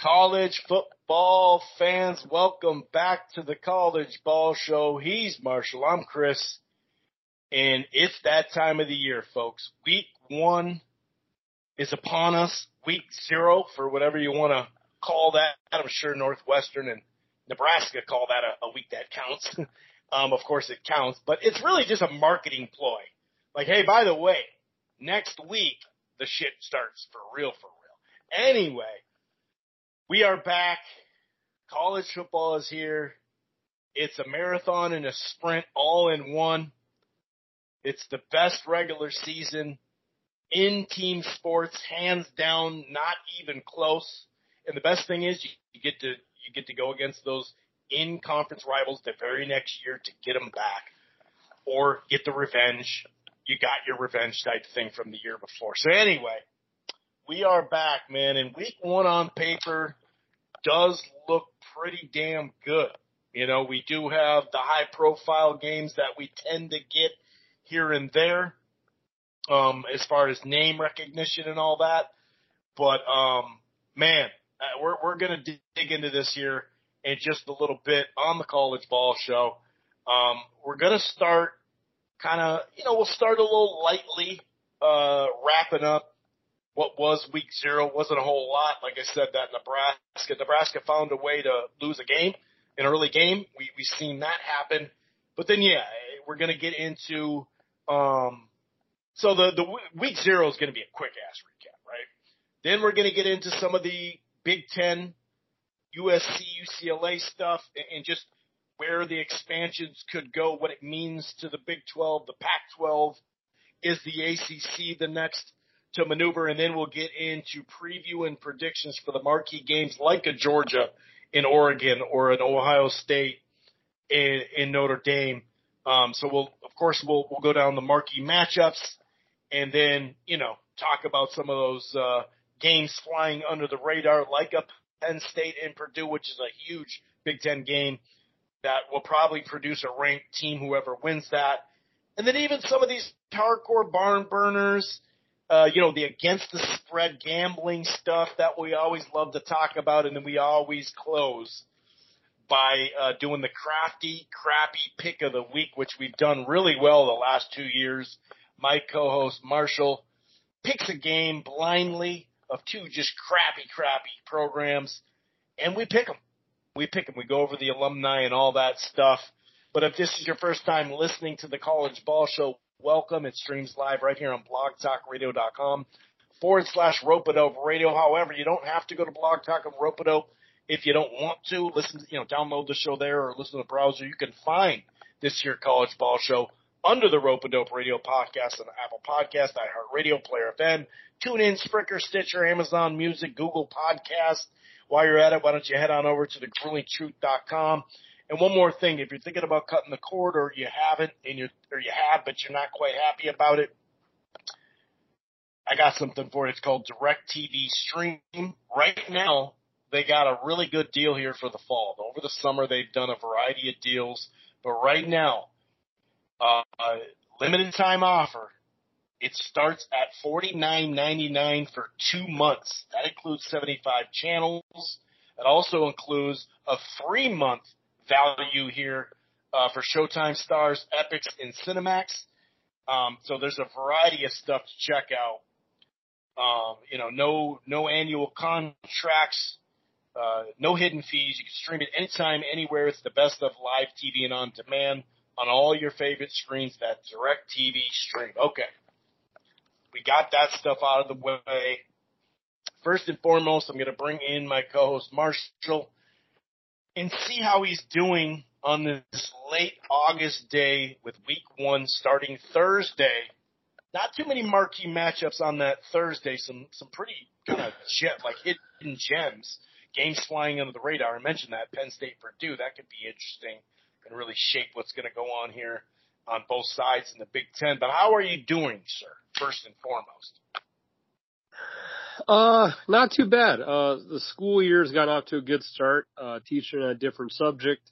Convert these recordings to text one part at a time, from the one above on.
college football fans, welcome back to the College Ball Show. He's Marshall. I'm Chris. And it's that time of the year, folks. Week one is upon us. Week zero, for whatever you want to call that. I'm sure Northwestern and Nebraska call that a, a week that counts. um, of course it counts, but it's really just a marketing ploy. Like, hey, by the way, next week the shit starts for real, for real. Anyway, we are back. College football is here. It's a marathon and a sprint all in one. It's the best regular season in team sports, hands down, not even close. And the best thing is you, you get to you get to go against those in conference rivals the very next year to get them back or get the revenge. You got your revenge type thing from the year before. So anyway, we are back, man. And week one on paper does look pretty damn good. You know, we do have the high profile games that we tend to get here and there, um, as far as name recognition and all that. But, um, man, uh, we're, we're going to dig into this here in just a little bit on the college ball show. Um, we're going to start kind of, you know, we'll start a little lightly, uh, wrapping up what was week zero wasn't a whole lot. Like I said, that Nebraska, Nebraska found a way to lose a game, an early game. We, we've seen that happen. But then, yeah, we're going to get into, um, so the, the week zero is going to be a quick ass recap, right? Then we're going to get into some of the Big Ten, USC, UCLA stuff and just where the expansions could go, what it means to the Big 12, the Pac 12. Is the ACC the next to maneuver, and then we'll get into preview and predictions for the marquee games like a Georgia in Oregon or an Ohio State in, in Notre Dame. Um, so we'll, of course, we'll we'll go down the marquee matchups, and then you know talk about some of those uh, games flying under the radar, like a Penn State and Purdue, which is a huge Big Ten game that will probably produce a ranked team, whoever wins that. And then even some of these hardcore barn burners uh, you know, the against the spread gambling stuff that we always love to talk about, and then we always close by uh, doing the crafty, crappy pick of the week, which we've done really well the last two years. My co-host Marshall picks a game blindly of two just crappy, crappy programs, and we pick them. We pick them. We go over the alumni and all that stuff. But if this is your first time listening to the College Ball Show, welcome. It streams live right here on blogtalkradio.com forward slash Rope-A-Dope Radio. However, you don't have to go to Blog Talk of Rope-A-Dope if you don't want to. Listen, you know, download the show there or listen to the browser. You can find this year college ball show under the Rope-A-Dope Radio podcast on Apple Podcast, iHeartRadio, Player FM, TuneIn, Spreaker, Stitcher, Amazon Music, Google Podcast. While you're at it, why don't you head on over to the thegruelingtruth.com and one more thing, if you're thinking about cutting the cord or you haven't and you're, or you have but you're not quite happy about it, I got something for you. It's called DirecTV Stream. Right now, they got a really good deal here for the fall. Over the summer, they've done a variety of deals, but right now, uh, limited time offer. It starts at forty nine ninety nine for two months. That includes seventy five channels. It also includes a three month value here uh, for Showtime Starz, Epix, and Cinemax. Um, so there's a variety of stuff to check out. Um, you know, no no annual contracts, uh, no hidden fees. You can stream it anytime, anywhere. It's the best of live TV and on demand on all your favorite screens. That DirecTV stream. Okay, we got that stuff out of the way. First and foremost, I'm going to bring in my co-host Marshall and see how he's doing on this late August day with week one starting Thursday. Not too many marquee matchups on that Thursday. Some some pretty kind of jet like hidden gems. Games flying under the radar. I mentioned that Penn State Purdue. That could be interesting and really shape what's going to go on here on both sides in the Big Ten. But how are you doing, sir? First and foremost. Uh, not too bad. Uh, the school year's got off to a good start, uh, teaching a different subject.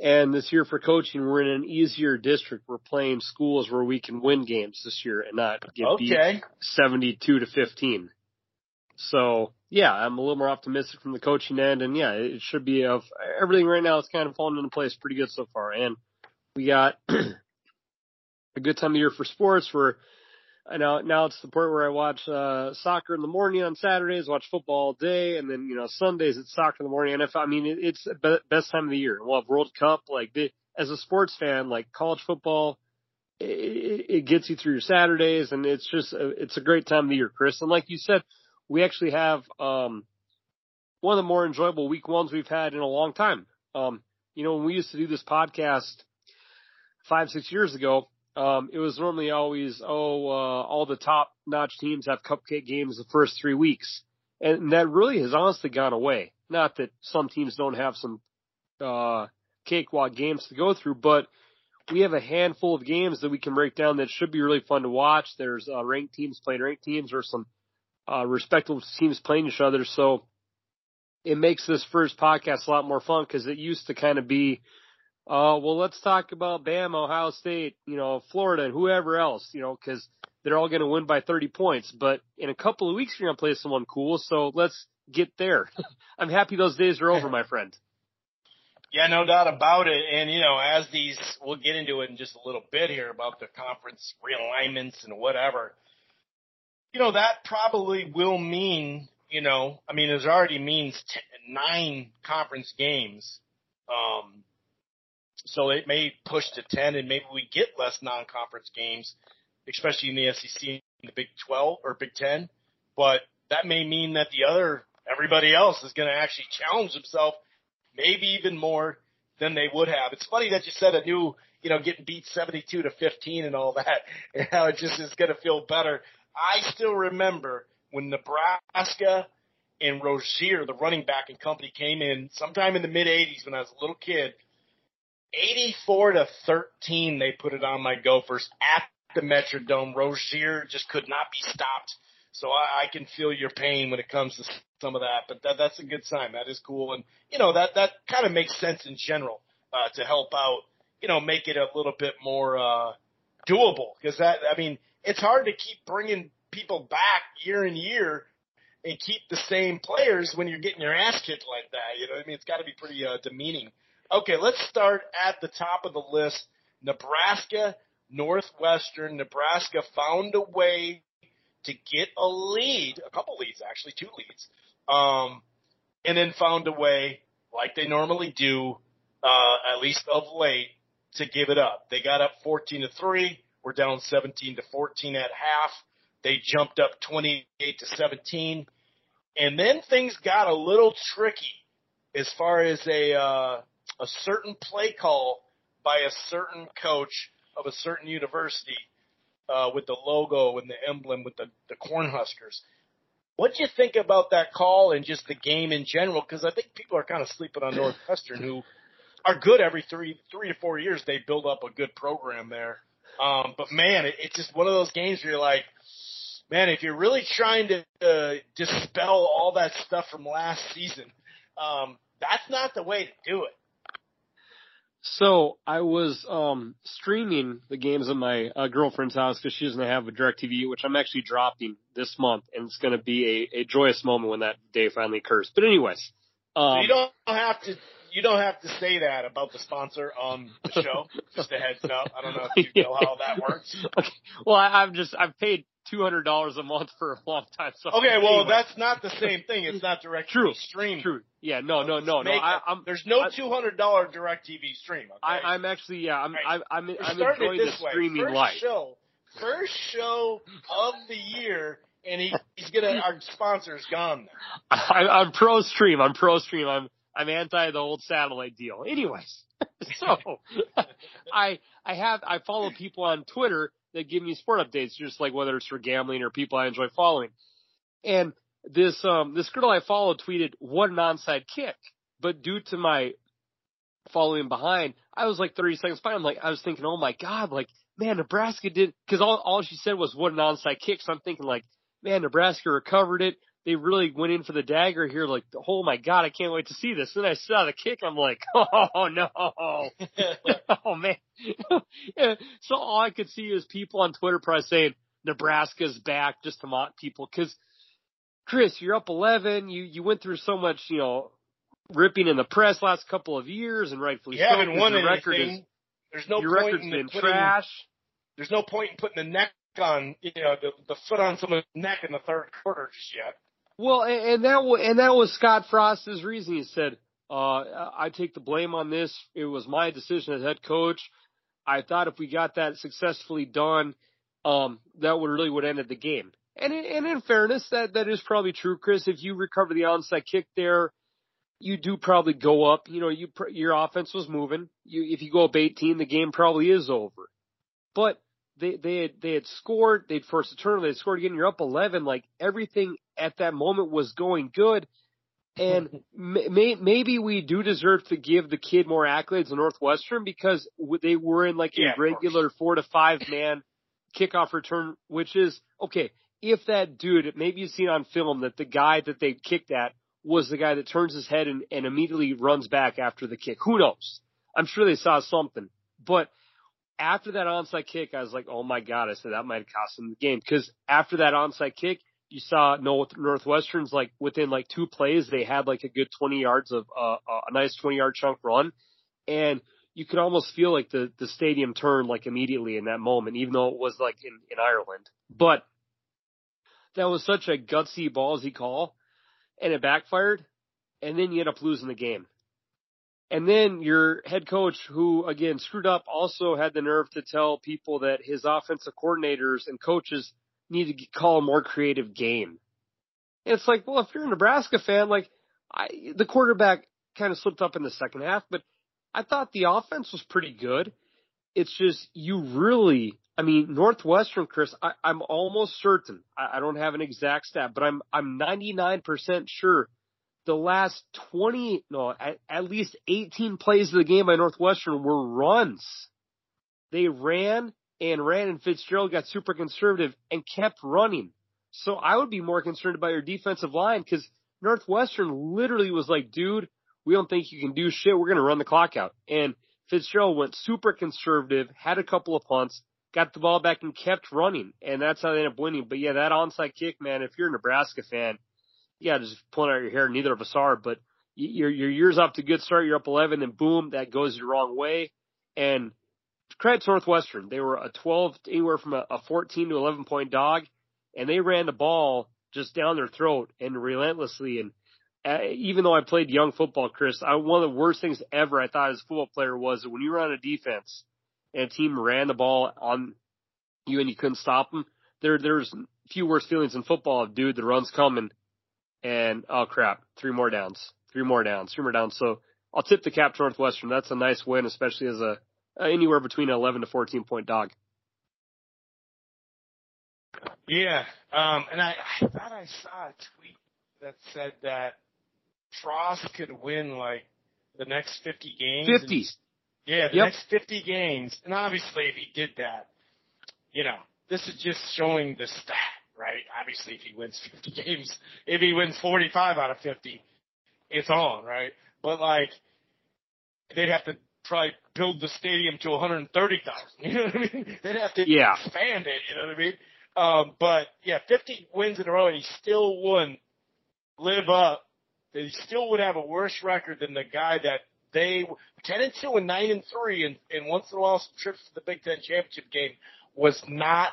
And this year for coaching, we're in an easier district. We're playing schools where we can win games this year and not get okay. beat 72 to 15. So yeah, I'm a little more optimistic from the coaching end, and yeah, it should be of everything right now. It's kind of falling into place pretty good so far, and we got a good time of year for sports. We're now now it's the point where I watch uh soccer in the morning on Saturdays, watch football all day, and then you know Sundays it's soccer in the morning. NFL, I mean it, it's the best time of the year. We'll have World Cup. Like the, as a sports fan, like college football, it, it gets you through your Saturdays, and it's just a, it's a great time of the year, Chris. And like you said, we actually have um one of the more enjoyable week ones we've had in a long time. Um, you know, when we used to do this podcast five six years ago um, it was normally always, oh, uh, all the top notch teams have cupcake games the first three weeks. And that really has honestly gone away. Not that some teams don't have some, uh, cakewalk games to go through, but we have a handful of games that we can break down that should be really fun to watch. There's, uh, ranked teams playing ranked teams or some, uh, respectable teams playing each other. So it makes this first podcast a lot more fun because it used to kind of be, uh, well, let's talk about Bam, Ohio State, you know, Florida, whoever else, you know, because they're all going to win by 30 points. But in a couple of weeks, you're going to play someone cool. So let's get there. I'm happy those days are over, my friend. Yeah, no doubt about it. And, you know, as these, we'll get into it in just a little bit here about the conference realignments and whatever. You know, that probably will mean, you know, I mean, it already means nine conference games. Um, so it may push to 10 and maybe we get less non-conference games, especially in the SEC and the Big 12 or Big 10. But that may mean that the other, everybody else is going to actually challenge themselves maybe even more than they would have. It's funny that you said a new, you know, getting beat 72 to 15 and all that and how it just is going to feel better. I still remember when Nebraska and Rozier, the running back and company came in sometime in the mid 80s when I was a little kid – 84 to 13, they put it on my Gophers at the Metrodome. Rozier just could not be stopped. So I, I can feel your pain when it comes to some of that, but that, that's a good sign. That is cool. And, you know, that, that kind of makes sense in general, uh, to help out, you know, make it a little bit more, uh, doable. Cause that, I mean, it's hard to keep bringing people back year and year and keep the same players when you're getting your ass kicked like that. You know, I mean, it's got to be pretty uh, demeaning Okay, let's start at the top of the list. Nebraska, Northwestern. Nebraska found a way to get a lead, a couple leads actually, two leads, um, and then found a way, like they normally do, uh, at least of late, to give it up. They got up 14 to three. We're down 17 to 14 at half. They jumped up 28 to 17, and then things got a little tricky as far as a uh, a certain play call by a certain coach of a certain university uh, with the logo and the emblem with the, the Cornhuskers. What do you think about that call and just the game in general? Because I think people are kind of sleeping on Northwestern, who are good every three three to four years. They build up a good program there. Um, but man, it, it's just one of those games where you're like, man, if you're really trying to uh, dispel all that stuff from last season, um, that's not the way to do it. So I was um streaming the games at my uh, girlfriend's house because she doesn't have a DirecTV, which I'm actually dropping this month, and it's going to be a, a joyous moment when that day finally occurs. But anyways, um, so you don't have to you don't have to say that about the sponsor on the show. just a heads up. I don't know if you know how that works. Okay. Well, I, I've just I've paid two hundred dollars a month for a long time. So okay, well anyway. that's not the same thing. It's not direct true, stream. True. Yeah. No. No. No. No. I, am there's no two hundred dollar DirecTV stream. Okay? I, am actually yeah. I'm right. I'm I'm, I'm enjoying the streaming first life. Show, first show of the year. And he, he's gonna, our sponsor's gone now. I, I'm pro stream. I'm pro stream. I'm, I'm anti the old satellite deal. Anyways, so I I have I follow people on Twitter that give me sport updates, just like whether it's for gambling or people I enjoy following. And this um this girl I follow tweeted what an onside kick, but due to my following behind, I was like 30 seconds behind. I'm like I was thinking, oh my god, like man, Nebraska did because all all she said was what an onside kick. So I'm thinking like, man, Nebraska recovered it. They really went in for the dagger here. Like, oh my god, I can't wait to see this. Then I saw the kick. I'm like, oh no, oh man. so all I could see is people on Twitter probably saying Nebraska's back just to mock people because Chris, you're up 11. You you went through so much, you know, ripping in the press last couple of years, and rightfully you so. haven't won your anything. record is there's no your point record's in been putting, trash. There's no point in putting the neck on, you know, the, the foot on someone's neck in the third quarter just yet. Well, and, that and that was Scott Frost's reason. He said, uh, "I take the blame on this. It was my decision as head coach. I thought if we got that successfully done, um, that would really would ended the game." And in, and in fairness, that that is probably true, Chris. If you recover the onside kick there, you do probably go up. You know, you your offense was moving. You if you go up 18, the game probably is over. But they they had they had scored. They'd forced a turnover. They scored again. You're up 11. Like everything at that moment was going good. And may, maybe we do deserve to give the kid more accolades in Northwestern because they were in like Yeah, a of regular four to five man kickoff return, which is okay. If that dude, maybe you've seen on film that the guy that they kicked at was the guy that turns his head and, and immediately runs back after the kick. Who knows? I'm sure they saw something, but after that onside kick, I was like, oh my god! I said that might have cost them the game because after that onside kick, you saw North Northwestern's like within like two plays, they had like a good 20 yards of uh, a nice 20 yard chunk run, and you could almost feel like the the stadium turned like immediately in that moment, even though it was like in in Ireland. But that was such a gutsy ballsy call, and it backfired, and then you end up losing the game. And then your head coach, who again screwed up, also had the nerve to tell people that his offensive coordinators and coaches need to call a more creative game. And it's like, well, if you're a Nebraska fan, like I, the quarterback kind of slipped up in the second half, but I thought the offense was pretty good. It's just you really, I mean, Northwestern, Chris, I, I'm almost certain. I, I don't have an exact stat, but I'm I'm 99% sure the last 20, no, at, at least 18 plays of the game by Northwestern were runs. They ran and ran and Fitzgerald got super conservative and kept running. So I would be more concerned about your defensive line because Northwestern literally was like, dude, we don't think you can do shit. We're going to run the clock out. And Fitzgerald went super conservative, had a couple of punts, got the ball back and kept running. And that's how they ended up winning. But yeah, that onside kick, man, if you're a Nebraska fan, yeah, just pulling out your hair. Neither of us are, but your your year's off to a good start. You're up 11, and boom, that goes the wrong way. And credit Northwestern, they were a 12, anywhere from a, a 14 to 11 point dog, and they ran the ball just down their throat and relentlessly. And uh, even though I played young football, Chris, I, one of the worst things ever I thought as a football player was when you were on a defense and a team ran the ball on you and you couldn't stop them, there there's few worse feelings in football of dude the run's coming and oh crap, three more downs, three more downs, three more downs. So I'll tip the cap to Northwestern. That's a nice win, especially as a uh, anywhere between an 11 to 14 point dog. Yeah, um, and I, I thought I saw a tweet that said that Frost could win like the next 50 games. and 50. he's- Yeah, the Yep. next 50 games. And obviously, if he did that, you know, this is just showing the stat, right? Obviously, if he wins 50 games, if he wins 45 out of 50, it's on, right? But like, they'd have to probably build the stadium to 130,000. You know what I mean? They'd have to Yeah. expand it. You know what I mean? Um, but yeah, 50 wins in a row, and he still wouldn't live up. They still would have a worse record than the guy that they 10 and 2 and 9 and 3, and, and once in a while some trips to the Big Ten championship game was not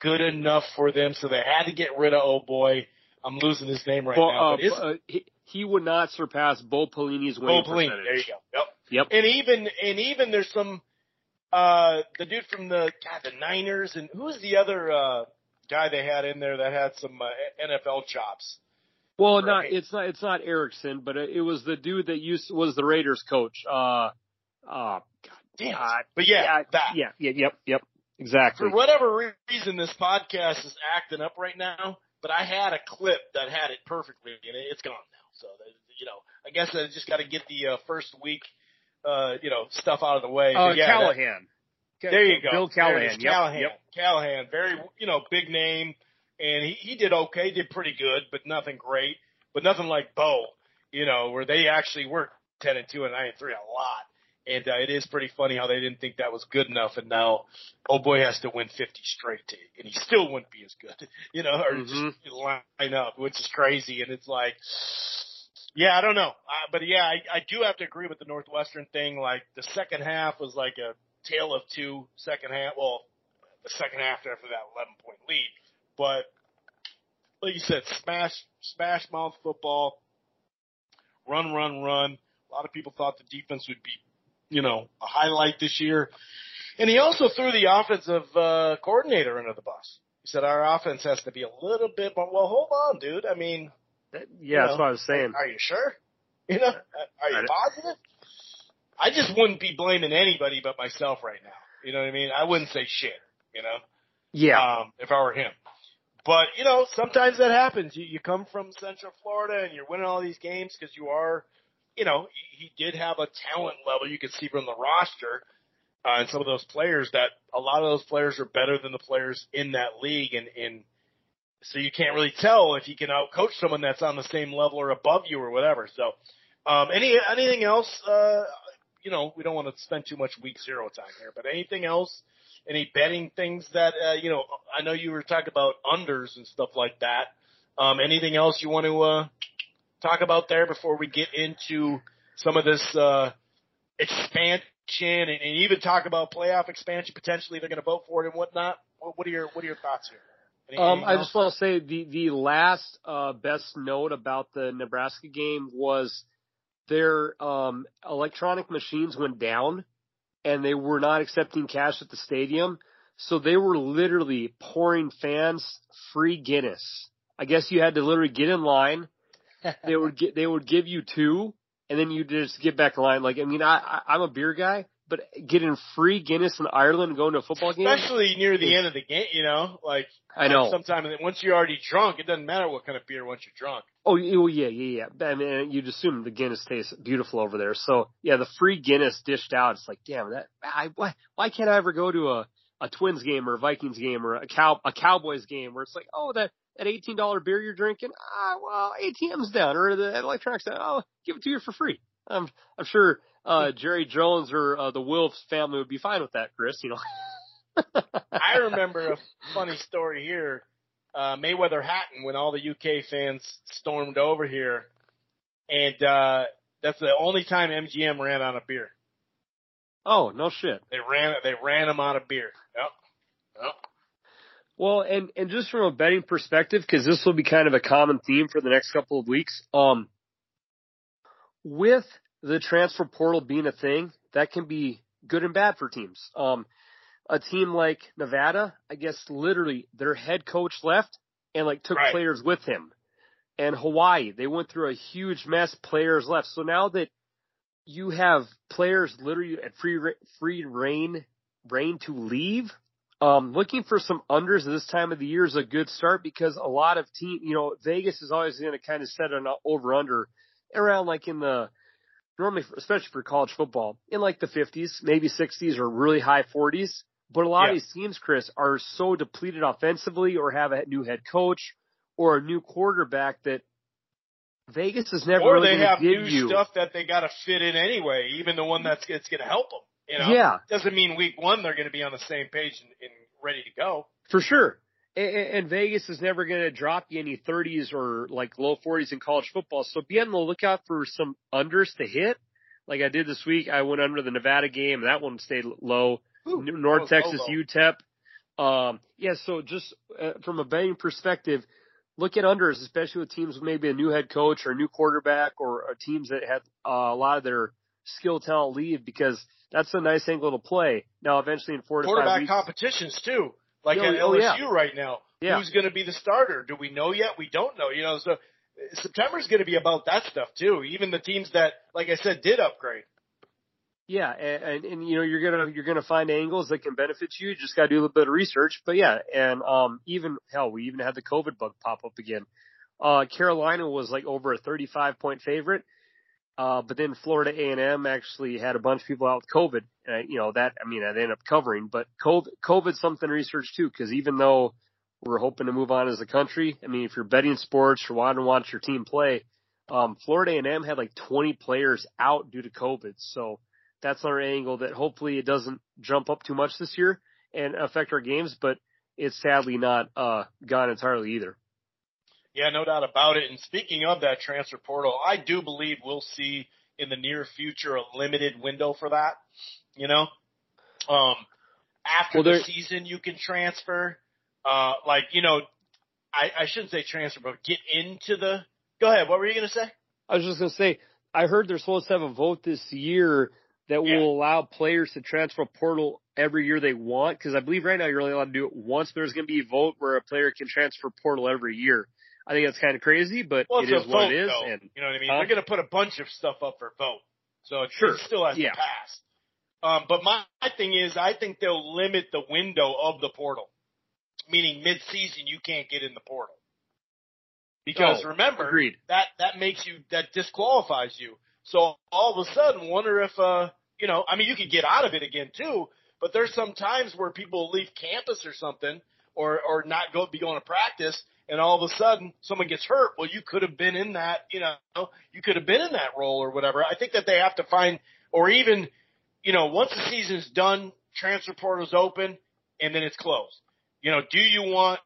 good enough for them. So they had to get rid of oh boy. I'm losing his name right Well, now. uh, But uh, he, he would not surpass Bo Pelini's Bo winning Pelini. percentage. There you go. Yep. Yep. And even and even there's some uh the dude from the God the Niners and who's the other uh guy they had in there that had some uh, NFL chops. Well, not it's not it's not Erickson, but it, it was the dude that used was the Raiders coach. Uh, uh, Damn. it. But yeah, yeah, that. yeah, yeah, yep, yep, exactly. For whatever reason, this podcast is acting up right now. But I had a clip that had it perfectly, and it's gone now. So you know, I guess I just got to get the uh, first week, uh, you know, stuff out of the way. Uh, yeah, that- Callahan. There you go. Bill Callahan. Yep, Callahan. yep. Callahan. Very, you know, big name. And he, he did okay, did pretty good, but nothing great. But nothing like Bo, you know, where they actually were 10 and 2 and 9 and 3 a lot. And uh, it is pretty funny how they didn't think that was good enough, and now, oh boy, has to win 50 straight, to, and he still wouldn't be as good, you know, or mm-hmm. just line up, which is crazy. And it's like, yeah, I don't know, uh, but yeah, I, I do have to agree with the Northwestern thing. Like the second half was like a tale of two. Second half, well, the second half after that 11 point lead, but like you said, smash, smash mouth football, run, run, run. A lot of people thought the defense would be, you know, a highlight this year. And he also threw the offensive uh, coordinator under the bus. He said our offense has to be a little bit more. Well, hold on, dude. I mean, yeah, you know, that's what I was saying. Are you sure? You know, are you positive? I just wouldn't be blaming anybody but myself right now. You know what I mean? I wouldn't say shit. You know? Yeah. Um, if I were him. But you know, sometimes that happens. You, you come from Central Florida and you're winning all these games because you are, you know, he, he did have a talent level. You could see from the roster uh, and some of those players that a lot of those players are better than the players in that league, and and so you can't really tell if you can outcoach someone that's on the same level or above you or whatever. So, um, any anything else? Uh, you know, we don't want to spend too much week zero time here, but anything else any betting things that uh, you know? I know you were talking about unders and stuff like that. Um, anything else you want to uh, talk about there before we get into some of this uh, expansion and, and even talk about playoff expansion potentially? They're going to vote for it and whatnot. What, what are your What are your thoughts here? Um, I just want to say the the last uh, best note about the Nebraska game was their um, electronic machines went down and they were not accepting cash at the stadium. So they were literally pouring fans free Guinness. I guess you had to literally get in line. they would get, they would give you two and then you just get back in line. Like, I mean, I, I I'm a beer guy, but getting free Guinness in Ireland and going to a football game, especially near the end of the game, you know, like I know. Sometimes once you're already drunk, it doesn't matter what kind of beer once you're drunk. Oh, yeah, yeah, yeah. I mean, you'd assume the Guinness tastes beautiful over there. So yeah, the free Guinness dished out. It's like, damn, that I why why can't I ever go to a a Twins game or a Vikings game or a cow a Cowboys game where it's like, oh, that that eighteen dollar beer you're drinking, ah, well, ATM's down or the electronics down. Oh, give it to you for free. I'm I'm sure uh, Jerry Jones or uh, the Wilfs family would be fine with that, Chris. You know. I remember a funny story here. Uh, Mayweather Hatton when all the UK fans stormed over here, and uh, that's the only time MGM ran out of beer. Oh no shit! They ran they ran them out of beer. Yep. Yep. Well, and and just from a betting perspective, because this will be kind of a common theme for the next couple of weeks. Um, with the transfer portal being a thing, that can be good and bad for teams. Um, a team like Nevada, I guess literally their head coach left and like took right. players with him. And Hawaii, they went through a huge mess. Players left. So now that you have players literally at free free reign reign to leave, um, looking for some unders at this time of the year is a good start because a lot of team, you know, Vegas is always going to kind of set an over under around like in the normally, especially for college football, in like the 50s, maybe 60s or really high 40s. But a lot yeah. of these teams, Chris, are so depleted offensively or have a new head coach or a new quarterback that Vegas is never or really they have new you. stuff that they got to fit in anyway, even the one that's it's going to help them. You know, yeah, doesn't mean week one they're going to be on the same page and, and ready to go. For sure. And, Vegas is never going to drop you any 30s or like low 40s in college football. So be on the lookout for some unders to hit. Like I did this week, I went under the Nevada game. That one stayed low. Ooh, North Texas low. UTEP. Um, yeah, so just uh, from a betting perspective, look at unders, especially with teams with maybe a new head coach or a new quarterback or, or teams that had uh, a lot of their skill talent leave because that's a nice angle to play. Now, eventually in four to five weeks, competitions too, like at oh, LSU yeah. right now. Yeah. Who's going to be the starter? Do we know yet? We don't know. You know, so September is going to be about that stuff too. Even the teams that, like I said, did upgrade. Yeah, and, and, and you know you're gonna you're gonna find angles that can benefit you. You just gotta do a little bit of research. But yeah, and um even hell, we even had the COVID bug pop up again. Uh Carolina was like over a 35 point favorite. Uh, but then Florida A&M actually had a bunch of people out with COVID. And, you know, that, I mean, I ended up covering, but COVID, COVID's something to research too, because even though we're hoping to move on as a country, I mean, if you're betting sports or wanting to watch your team play, um, Florida A&M had like 20 players out due to COVID. So that's another angle that hopefully it doesn't jump up too much this year and affect our games, but it's sadly not uh, gone entirely either. Yeah, no doubt about it. And speaking of that transfer portal, I do believe we'll see in the near future a limited window for that. You know, um, after well, the season you can transfer. Uh, like you know, I, I shouldn't say transfer, but get into the. Go ahead. What were you going to say? I was just going to say I heard they're supposed to have a vote this year that yeah. will allow players to transfer a portal every year they want. Because I believe right now you're only allowed to do it once. There's going to be a vote where a player can transfer portal every year. I think that's kind of crazy, but well, it is vote, what it is. Though. And you know what I mean? Huh? They're going to put a bunch of stuff up for vote, so it, sure. still has yeah. to pass. Um, but my thing is, I think they'll limit the window of the portal, meaning mid-season you can't get in the portal. Because oh, remember, agreed. that that makes you that disqualifies you. So all of a sudden, wonder if uh you know, I mean, you could get out of it again too. But there's some times where people leave campus or something, or or not go be going to practice, and all of a sudden someone gets hurt. Well, you could have been in that, you know, you could have been in that role or whatever. I think that they have to find, or even, you know, once the season's done, transfer portal's open, and then it's closed. You know, do you want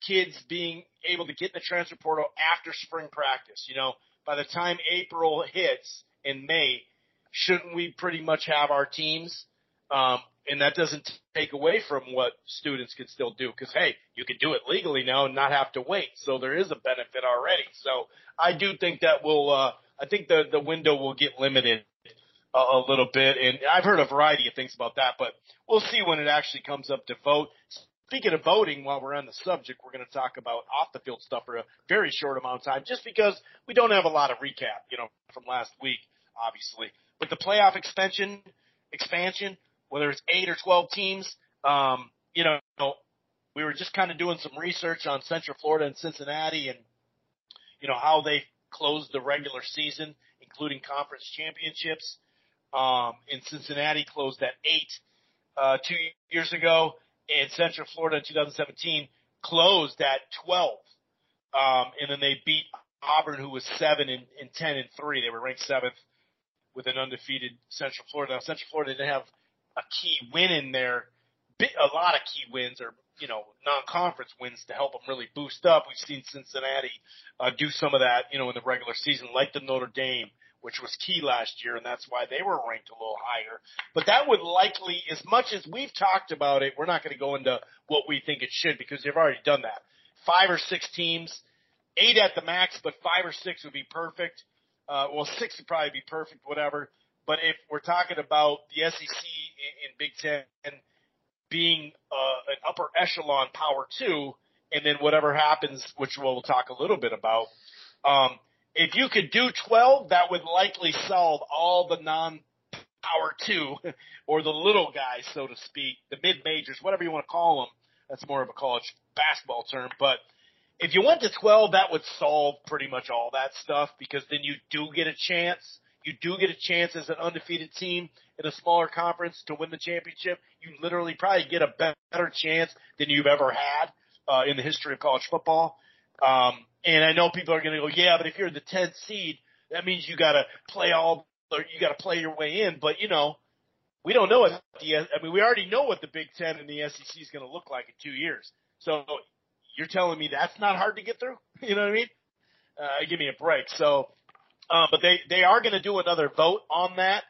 kids being able to get in the transfer portal after spring practice. You know, by the time April hits in May, shouldn't we pretty much have our teams? Um, and that doesn't take away from what students can still do because hey, you can do it legally now and not have to wait. So there is a benefit already. So I do think that will. Uh, I think the the window will get limited a, a little bit, and I've heard a variety of things about that, but we'll see when it actually comes up to vote. Speaking of voting, while we're on the subject, we're going to talk about off the field stuff for a very short amount of time, just because we don't have a lot of recap, you know, from last week, obviously. But the playoff expansion, expansion, whether it's eight or twelve teams, um, you know, we were just kind of doing some research on Central Florida and Cincinnati, and you know how they closed the regular season, including conference championships. Um, and Cincinnati closed at eight uh, two years ago and Central Florida in 2017 closed at 12. Um, and then they beat Auburn, who was seven and, and 10 and three. They were ranked seventh with an undefeated Central Florida. Now, Central Florida didn't have a key win in there, a lot of key wins or you know non-conference wins to help them really boost up. We've seen Cincinnati uh, do some of that, you know, in the regular season, like the Notre Dame which was key last year, and that's why they were ranked a little higher. But that would likely, as much as we've talked about it, we're not going to go into what we think it should because they've already done that. Five or six teams, eight at the max, but five or six would be perfect. Uh, well, six would probably be perfect, whatever. But if we're talking about the SEC in, Big Ten being uh, an upper echelon power two, and then whatever happens, which we'll talk a little bit about, um, if you could do 12, that would likely solve all the non power two or the little guys, so to speak, the mid majors, whatever you want to call them. That's more of a college basketball term, but if you went to 12, that would solve pretty much all that stuff because then you do get a chance. You do get a chance as an undefeated team in a smaller conference to win the championship. You literally probably get a better chance than you've ever had uh, in the history of college football. Um, and I know people are going to go, yeah, but if you're the 10th seed, that means you got to play all, or you got to play your way in. But you know, we don't know what the, I mean, we already know what the Big Ten and the SEC is going to look like in two years. So you're telling me that's not hard to get through? You know what I mean? Uh, give me a break. So, uh, but they, they are going to do another vote on that.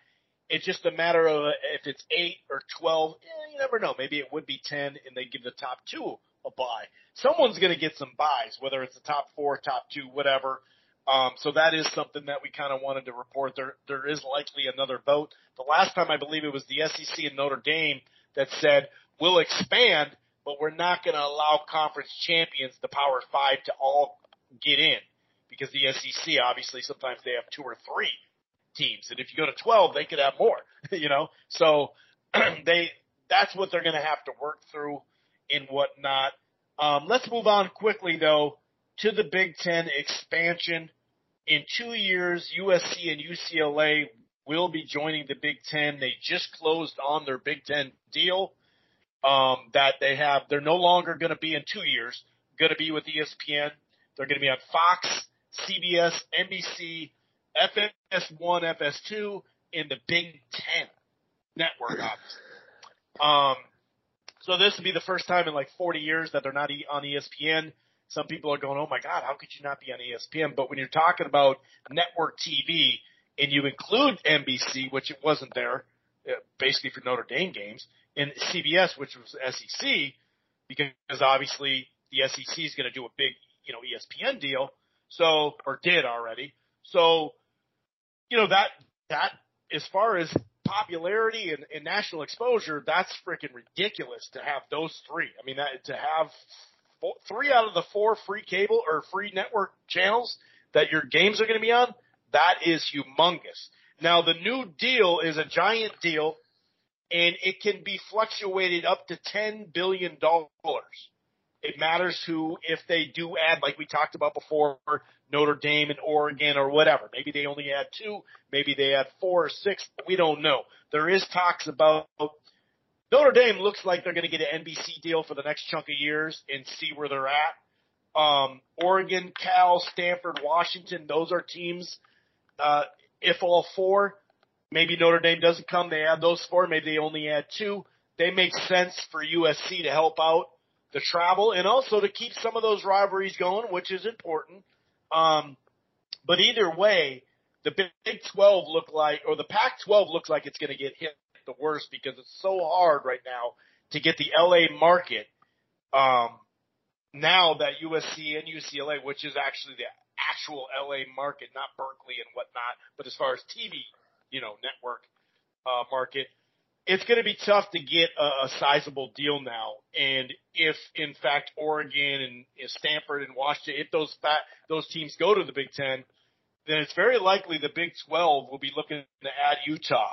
It's just a matter of if it's eight or 12. Eh, you never know. Maybe it would be 10 and they give the top two a buy. Someone's going to get some buys, whether it's the top four, top two, whatever. Um, so that is something that we kind of wanted to report. There, there is likely another vote. The last time I believe it was the SEC and Notre Dame that said we'll expand, but we're not going to allow conference champions, the Power Five, to all get in because the SEC obviously sometimes they have two or three teams, and if you go to twelve, they could have more. you know, so they that's what they're going to have to work through and whatnot. Um, let's move on quickly though to the Big Ten expansion. In two years, USC and UCLA will be joining the Big Ten. They just closed on their Big Ten deal um, that they have. They're no longer going to be in two years. Going to be with ESPN. They're going to be on Fox, CBS, NBC, FS1, FS2, and the Big Ten network, obviously. Um, so this would be the first time in like 40 years that they're not on ESPN. Some people are going, "Oh my God, how could you not be on ESPN?" But when you're talking about network TV and you include NBC, which it wasn't there, uh, basically for Notre Dame games, and CBS, which was SEC, because obviously the SEC is going to do a big, you know, ESPN deal. So, or did already. So, you know, that, that, as far as popularity and, and national exposure, that's freaking ridiculous to have those three. I mean, that, to have four, three out of the four free cable or free network channels that your games are going to be on, that is humongous. Now, the new deal is a giant deal and it can be fluctuated up to $10 billion. It matters who, if they do add, like we talked about before, Notre Dame and Oregon or whatever. Maybe they only add two, maybe they add four or six. We don't know. There is talks about Notre Dame looks like they're going to get an NBC deal for the next chunk of years and see where they're at. Um, Oregon, Cal, Stanford, Washington, those are teams. Uh, if all four, maybe Notre Dame doesn't come, they add those four. Maybe they only add two. They make sense for USC to help out the travel and also to keep some of those rivalries going, which is important. Um, but either way, the Big 12 look like, or the Pac 12 looks like it's going to get hit the worst because it's so hard right now to get the LA market. Um, now that USC and UCLA, which is actually the actual LA market, not Berkeley and whatnot, but as far as TV, you know, network, uh, market, it's going to be tough to get a, a sizable deal now. And if in fact Oregon and Stanford and Washington, if those fat, those teams go to the Big Ten, then it's very likely the Big 12 will be looking to add Utah,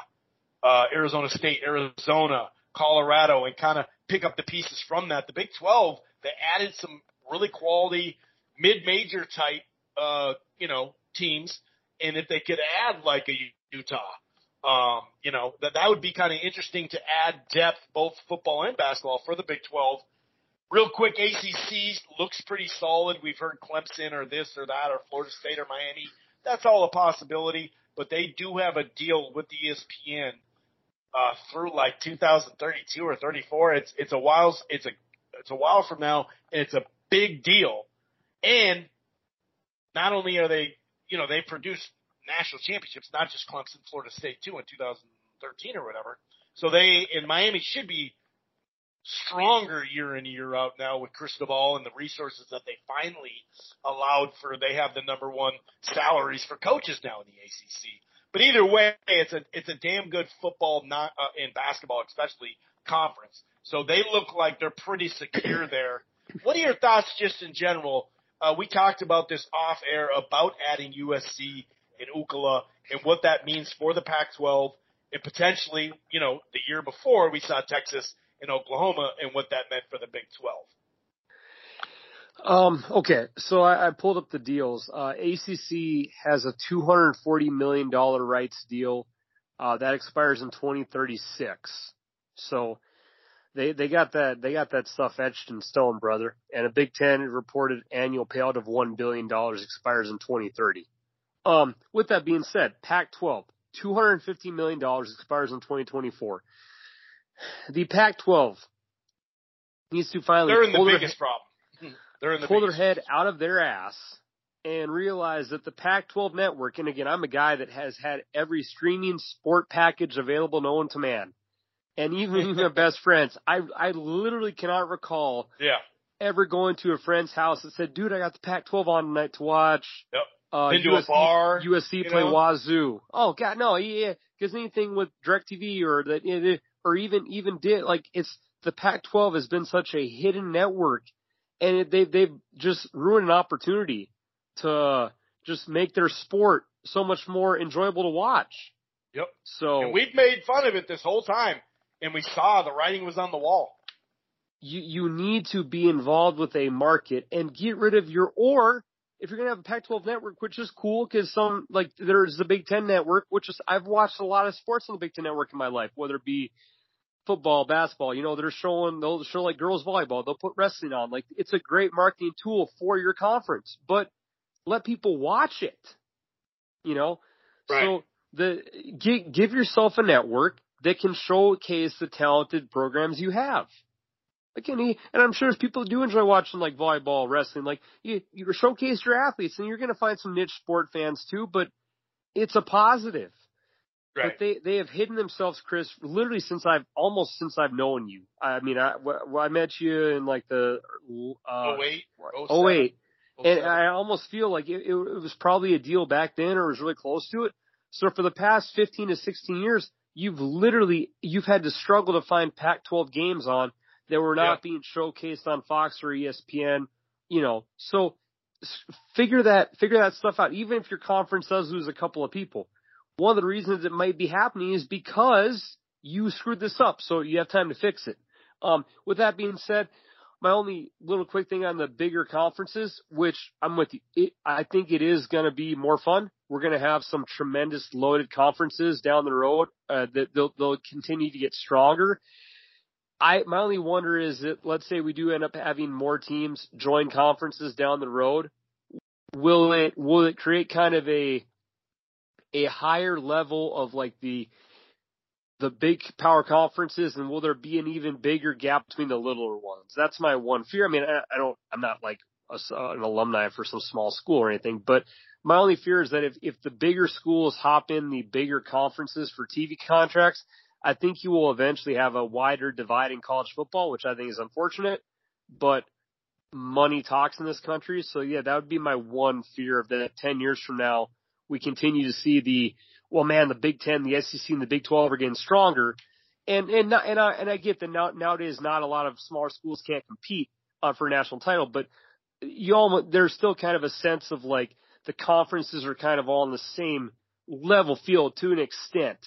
uh, Arizona State, Arizona, Colorado, and kind of pick up the pieces from that. The Big 12, they added some really quality mid-major type, uh, you know, teams. And if they could add like a Utah, um, you know, that that would be kind of interesting to add depth, both football and basketball for the Big 12. Real quick, ACC looks pretty solid. We've heard Clemson or this or that or Florida State or Miami. That's all a possibility, but they do have a deal with the ESPN uh, through like 2032 or 34. It's it's a while it's a it's a while from now, and it's a big deal. And not only are they, you know, they produce national championships, not just Clemson, Florida State too in 2013 or whatever. So they in Miami should be stronger year in year out now with Cristobal and the resources that they finally allowed for. They have the number one salaries for coaches now in the ACC. But either way, it's a it's a damn good football, not uh, in basketball especially conference. So they look like they're pretty secure there. What are your thoughts just in general? Uh, we talked about this off air about adding USC in UCLA and what that means for the Pac-12 and potentially, you know, the year before we saw Texas and Oklahoma and what that meant for the Big 12. Um, okay, so I, I pulled up the deals. Uh, ACC has a $240 million rights deal, uh, that expires in 2036. So they, they got that, they got that stuff etched in stone, brother. And a Big Ten reported annual payout of $1 billion expires in 2030. Um, with that being said, Pac-12, $250 million expires in 2024. The Pac-12 needs to finally They're in the biggest problem. They're in the pull their head out of their ass and realize that the Pac-12 network, and again, I'm a guy that has had every streaming sport package available known to man. And even my best friends, I, I literally cannot recall Yeah. ever going to a friend's house that said, dude, I got the Pac-12 on tonight to watch. Yep. Uh, Been to a USC, bar, USC play know? Wazoo. Oh God, no, yeah, because anything with DirecTV or that, or even even did like it's the Pac-12 has been such a hidden network, and it, they they've just ruined an opportunity to just make their sport so much more enjoyable to watch. Yep. So And we've made fun of it this whole time, and we saw the writing was on the wall. you you need to be involved with a market and get rid of your or if you're gonna have a Pac-12 network, which is cool because some like there's the Big Ten network, which is I've watched a lot of sports on the Big Ten network in my life, whether it be football, basketball. You know, they're showing they'll show like girls volleyball. They'll put wrestling on. Like it's a great marketing tool for your conference, but let people watch it. You know, Right. so the give, give yourself a network that can showcase the talented programs you have. Like any, and I'm sure there's people do enjoy watching like volleyball, wrestling. Like you, you showcase your athletes, and you're going to find some niche sport fans too. But it's a positive. Right. But they they have hidden themselves, Chris, literally since I've almost since I've known you. I mean, I well, I met you in like the uh, 08, 08, and I almost feel like it, it, it was probably a deal back then, or was really close to it. So for the past 15 to 16 years, you've literally you've had to struggle to find Pac-12 games on that were not being showcased on Fox or ESPN. You know, so figure that figure that stuff out. Even if your conference does lose a couple of people, one of the reasons it might be happening is because you screwed this up, so you have time to fix it. Um, with that being said, my only little quick thing on the bigger conferences, which I'm with you, it, I think it is going to be more fun. We're going to have some tremendous loaded conferences down the road uh, that they'll, they'll continue to get stronger. I my only wonder is that let's say we do end up having more teams join conferences down the road, will it will it create kind of a a higher level of like the the big power conferences and will there be an even bigger gap between the littler ones? That's my one fear. I mean, I, I don't, I'm not like a, an alumni for some small school or anything, but my only fear is that if, if the bigger schools hop in the bigger conferences for TV contracts, I think you will eventually have a wider divide in college football, which I think is unfortunate, but money talks in this country. So yeah, that would be my one fear of that 10 years from now, we continue to see the, well, man, the Big Ten, the SEC, and the Big Twelve are getting stronger, and and and I and I get that now nowadays not a lot of smaller schools can't compete uh, for a national title, but you all there's still kind of a sense of like the conferences are kind of all on the same level field to an extent.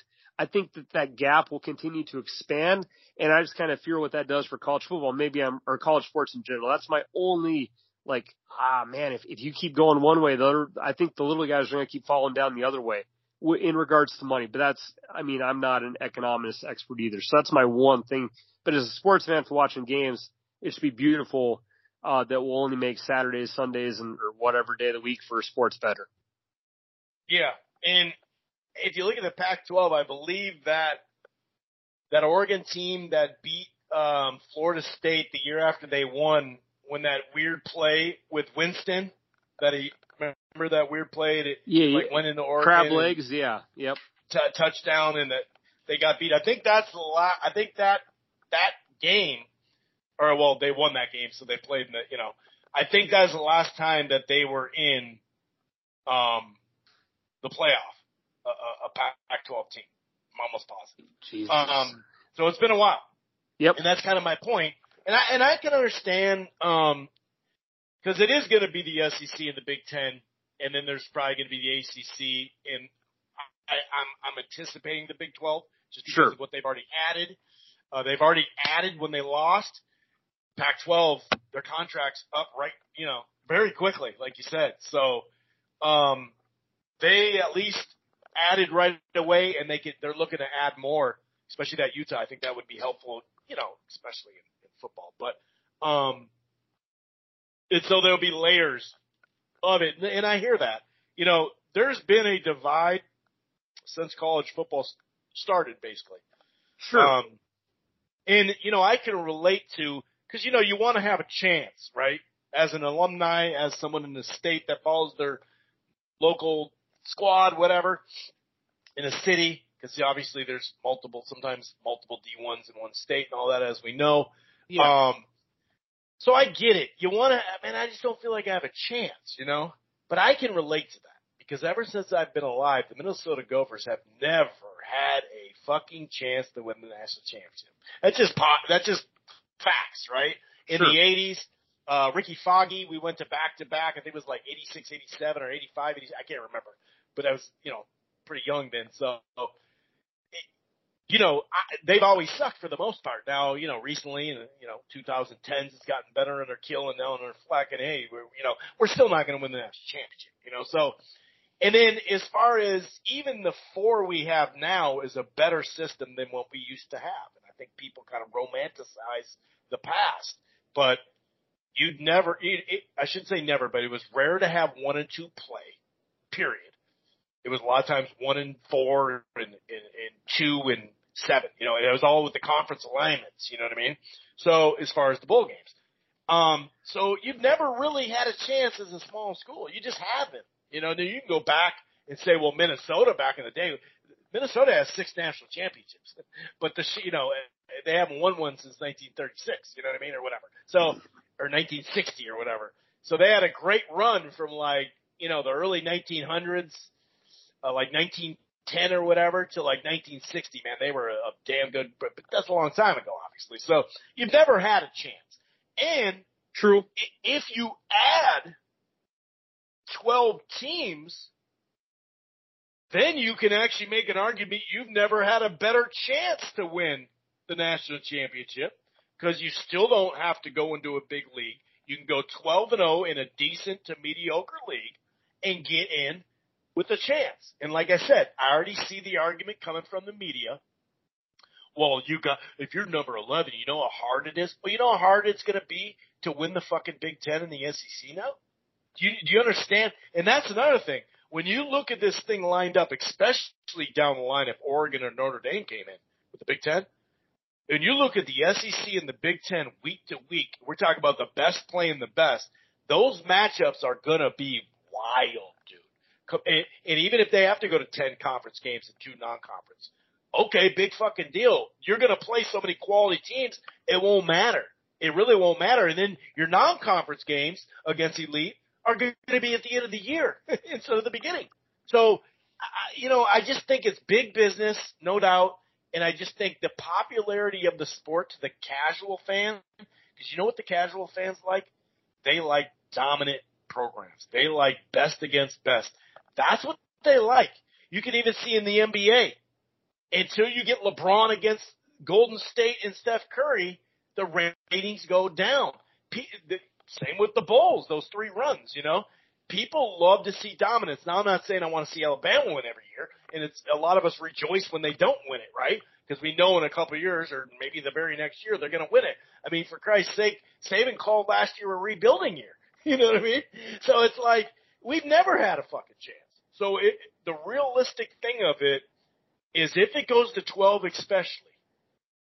I think that that gap will continue to expand, and I just kind of fear what that does for college football. Maybe I'm or college sports in general. That's my only like ah man. If if you keep going one way, the other, I think the little guys are going to keep falling down the other way in regards to money. But that's, I mean, I'm not an economist expert either. So that's my one thing. But as a sports fan for watching games, it should be beautiful uh, that will only make Saturdays, Sundays, and or whatever day of the week for sports better. Yeah, and if you look at the Pac-12, I believe that that Oregon team that beat um, Florida State the year after they won, when that weird play with Winston that he Remember that weird play that yeah, like went into Oregon? Crab legs, yeah, yep. T- touchdown and that they got beat. I think that's the last. I think that that game, or well, they won that game, so they played in the. You know, I think that's the last time that they were in, um, the playoff, a, a Pac-12 team. I'm almost positive. Jesus. Um, so it's been a while. Yep. And that's kind of my point. And I and I can understand um because it is going to be the SEC and the Big Ten, and then there's probably going to be the ACC, and I, I'm I'm anticipating the Big Twelve just because sure. of what they've already added. Uh, they've already added when they lost. Pac-12, their contracts up right, you know, very quickly, like you said. So, um, they at least added right away, and they could. They're looking to add more, especially that Utah. I think that would be helpful, you know, especially in, in football. But um, and so there'll be layers of it. And I hear that. You know, there's been a divide since college football started, basically. Sure. Um, and, you know, I can relate to, cause, you know, you want to have a chance, right? As an alumni, as someone in the state that follows their local squad, whatever, in a city, because obviously there's multiple, sometimes multiple D1s in one state and all that, as we know. Yeah. Um, so I get it. You want to, man, I just don't feel like I have a chance, you know? But I can relate to that because ever since I've been alive, the Minnesota Gophers have never had a fucking chance to win the national championship. That's just pot, that's just facts, right? In sure. the 80s, uh, Rickey Foggie, we went to back to back. I think it was like 86, 87 or 85, 80, I can't remember, but I was, you know, pretty young then. So you know, I, they've always sucked for the most part. Now, you know, recently in you know 2010s, it's gotten better under Kill and now under Fleck, and hey, we're you know we're still not going to win the national championship. You know, so and then as far as even the four we have now is a better system than what we used to have, and I think people kind of romanticize the past, but you'd never, it, it, I should say never, but it was rare to have one and two play, period. It was a lot of times one and four and, and, and two and seven. You know, it was all with the conference alignments. You know what I mean? So as far as the bowl games, um, so you've never really had a chance as a small school. You just haven't. You know, then you can go back and say, well, Minnesota back in the day, Minnesota has six national championships, but the you know they haven't won one since 1936. You know what I mean, or whatever. So, or 1960 or whatever. So they had a great run from like you know the early 1900s, uh, like 1910 or whatever, to like 1960. Man, they were a, a damn good. But, but that's a long time ago, obviously. So you've never had a chance. And true, if you add 12 teams, then you can actually make an argument you've never had a better chance to win the national championship because you still don't have to go into a big league. You can go 12 and 0 in a decent to mediocre league and get in with a chance. And like I said, I already see the argument coming from the media. Well, you got, if you're number 11, you know how hard it is? Well, you know how hard it's going to be to win the fucking Big Ten and the SEC now? Do you, do you understand? And that's another thing. When you look at this thing lined up, especially down the line if Oregon or Notre Dame came in with the Big Ten, and you look at the SEC and the Big Ten week to week, we're talking about the best playing the best. Those matchups are gonna be wild. And, even if they have to go to 10 conference games and two non-conference, okay, big fucking deal. You're gonna play so many quality teams, it won't matter. It really won't matter. And then your non-conference games against elite are going to be at the end of the year instead of the beginning. So, you know, I just think it's big business, no doubt. And I just think the popularity of the sport to the casual fan, because you know what the casual fans like? They like dominant programs. They like best against best. That's what they like. You can even see in the NBA. Until you get LeBron against Golden State and Steph Curry, the ratings go down. Same with the Bulls, those three runs, you know. People love to see dominance. Now I'm not saying I want to see Alabama win every year, and it's a lot of us rejoice when they don't win it, right? Because we know in a couple of years or maybe the very next year they're going to win it. I mean, for Christ's sake, Saban called last year a rebuilding year. You know what I mean? So it's like we've never had a fucking chance. So it, the realistic thing of it is if it goes to 12 especially,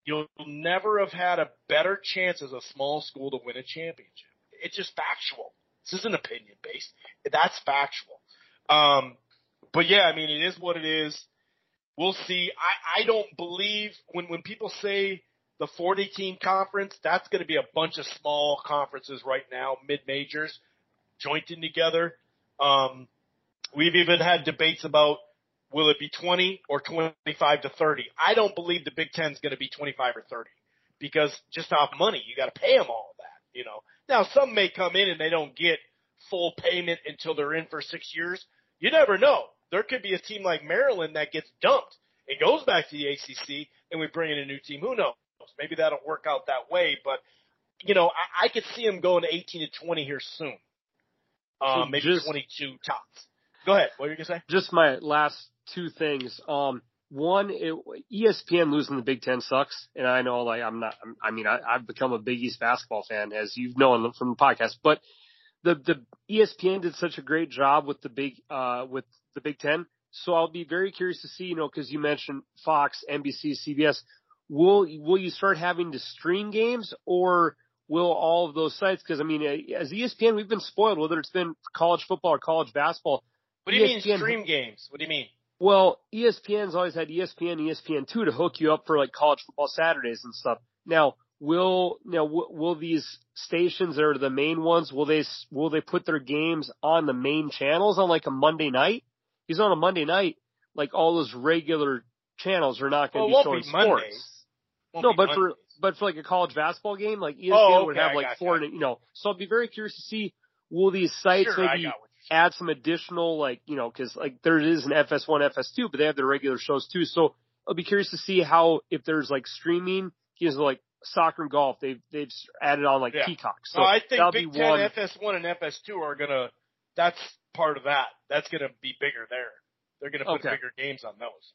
you'll never have had a better chance as a small school to win a championship. It's just factual. This isn't opinion based. That's factual. Um, but yeah, I mean, it is what it is. We'll see. I, I don't believe when, when people say the 40 team conference, that's going to be a bunch of small conferences right now, mid majors, jointing together. Um, we've even had debates about will it be 20 or 25 to 30. I don't believe the Big Ten is going to be 25 or 30 because just off money, you got to pay them all of that, you know. Now, some may come in and they don't get full payment until they're in for six years. You never know. There could be a team like Maryland that gets dumped and goes back to the ACC, and we bring in a new team. Who knows? Maybe that'll work out that way. But you know, I, I could see them going to 18 to 20 here soon. Um, so maybe just, 22 tops. Go ahead. What were you gonna say? Just my last two things. Um, one, it, ESPN losing the Big Ten sucks, and I know like I'm not. I mean, I, I've become a Big East basketball fan, as you've known from the podcast. But the the ESPN did such a great job with the big uh with the Big Ten, so I'll be very curious to see. You know, because you mentioned Fox, NBC, CBS. Will will you start having to stream games, or will all of those sites? Because I mean, as ESPN, we've been spoiled whether it's been college football or college basketball. What do you ESPN, mean stream games? What do you mean? Well, ESPN's always had ESPN, ESPN2 to hook you up for like college football Saturdays and stuff. Now, will now will these stations that are the main ones will they will they put their games on the main channels on like a Monday night? He's on a Monday night, like all those regular channels are not going to well, be showing be sports. no, but Mondays. for but for like a college basketball game, like ESPN oh, okay, would have like four, you know. So I'd be very curious to see will these sites sure, maybe add some additional like you know because like there is an FS1, FS2, but they have their regular shows too. So I'll be curious to see how if there's like streaming, you know, like soccer and golf, they've they've added on like yeah. Peacock. So I think Big Ten, one. FS1, and FS2 are gonna. That's part of that. That's gonna be bigger there. They're gonna put okay. bigger games on those.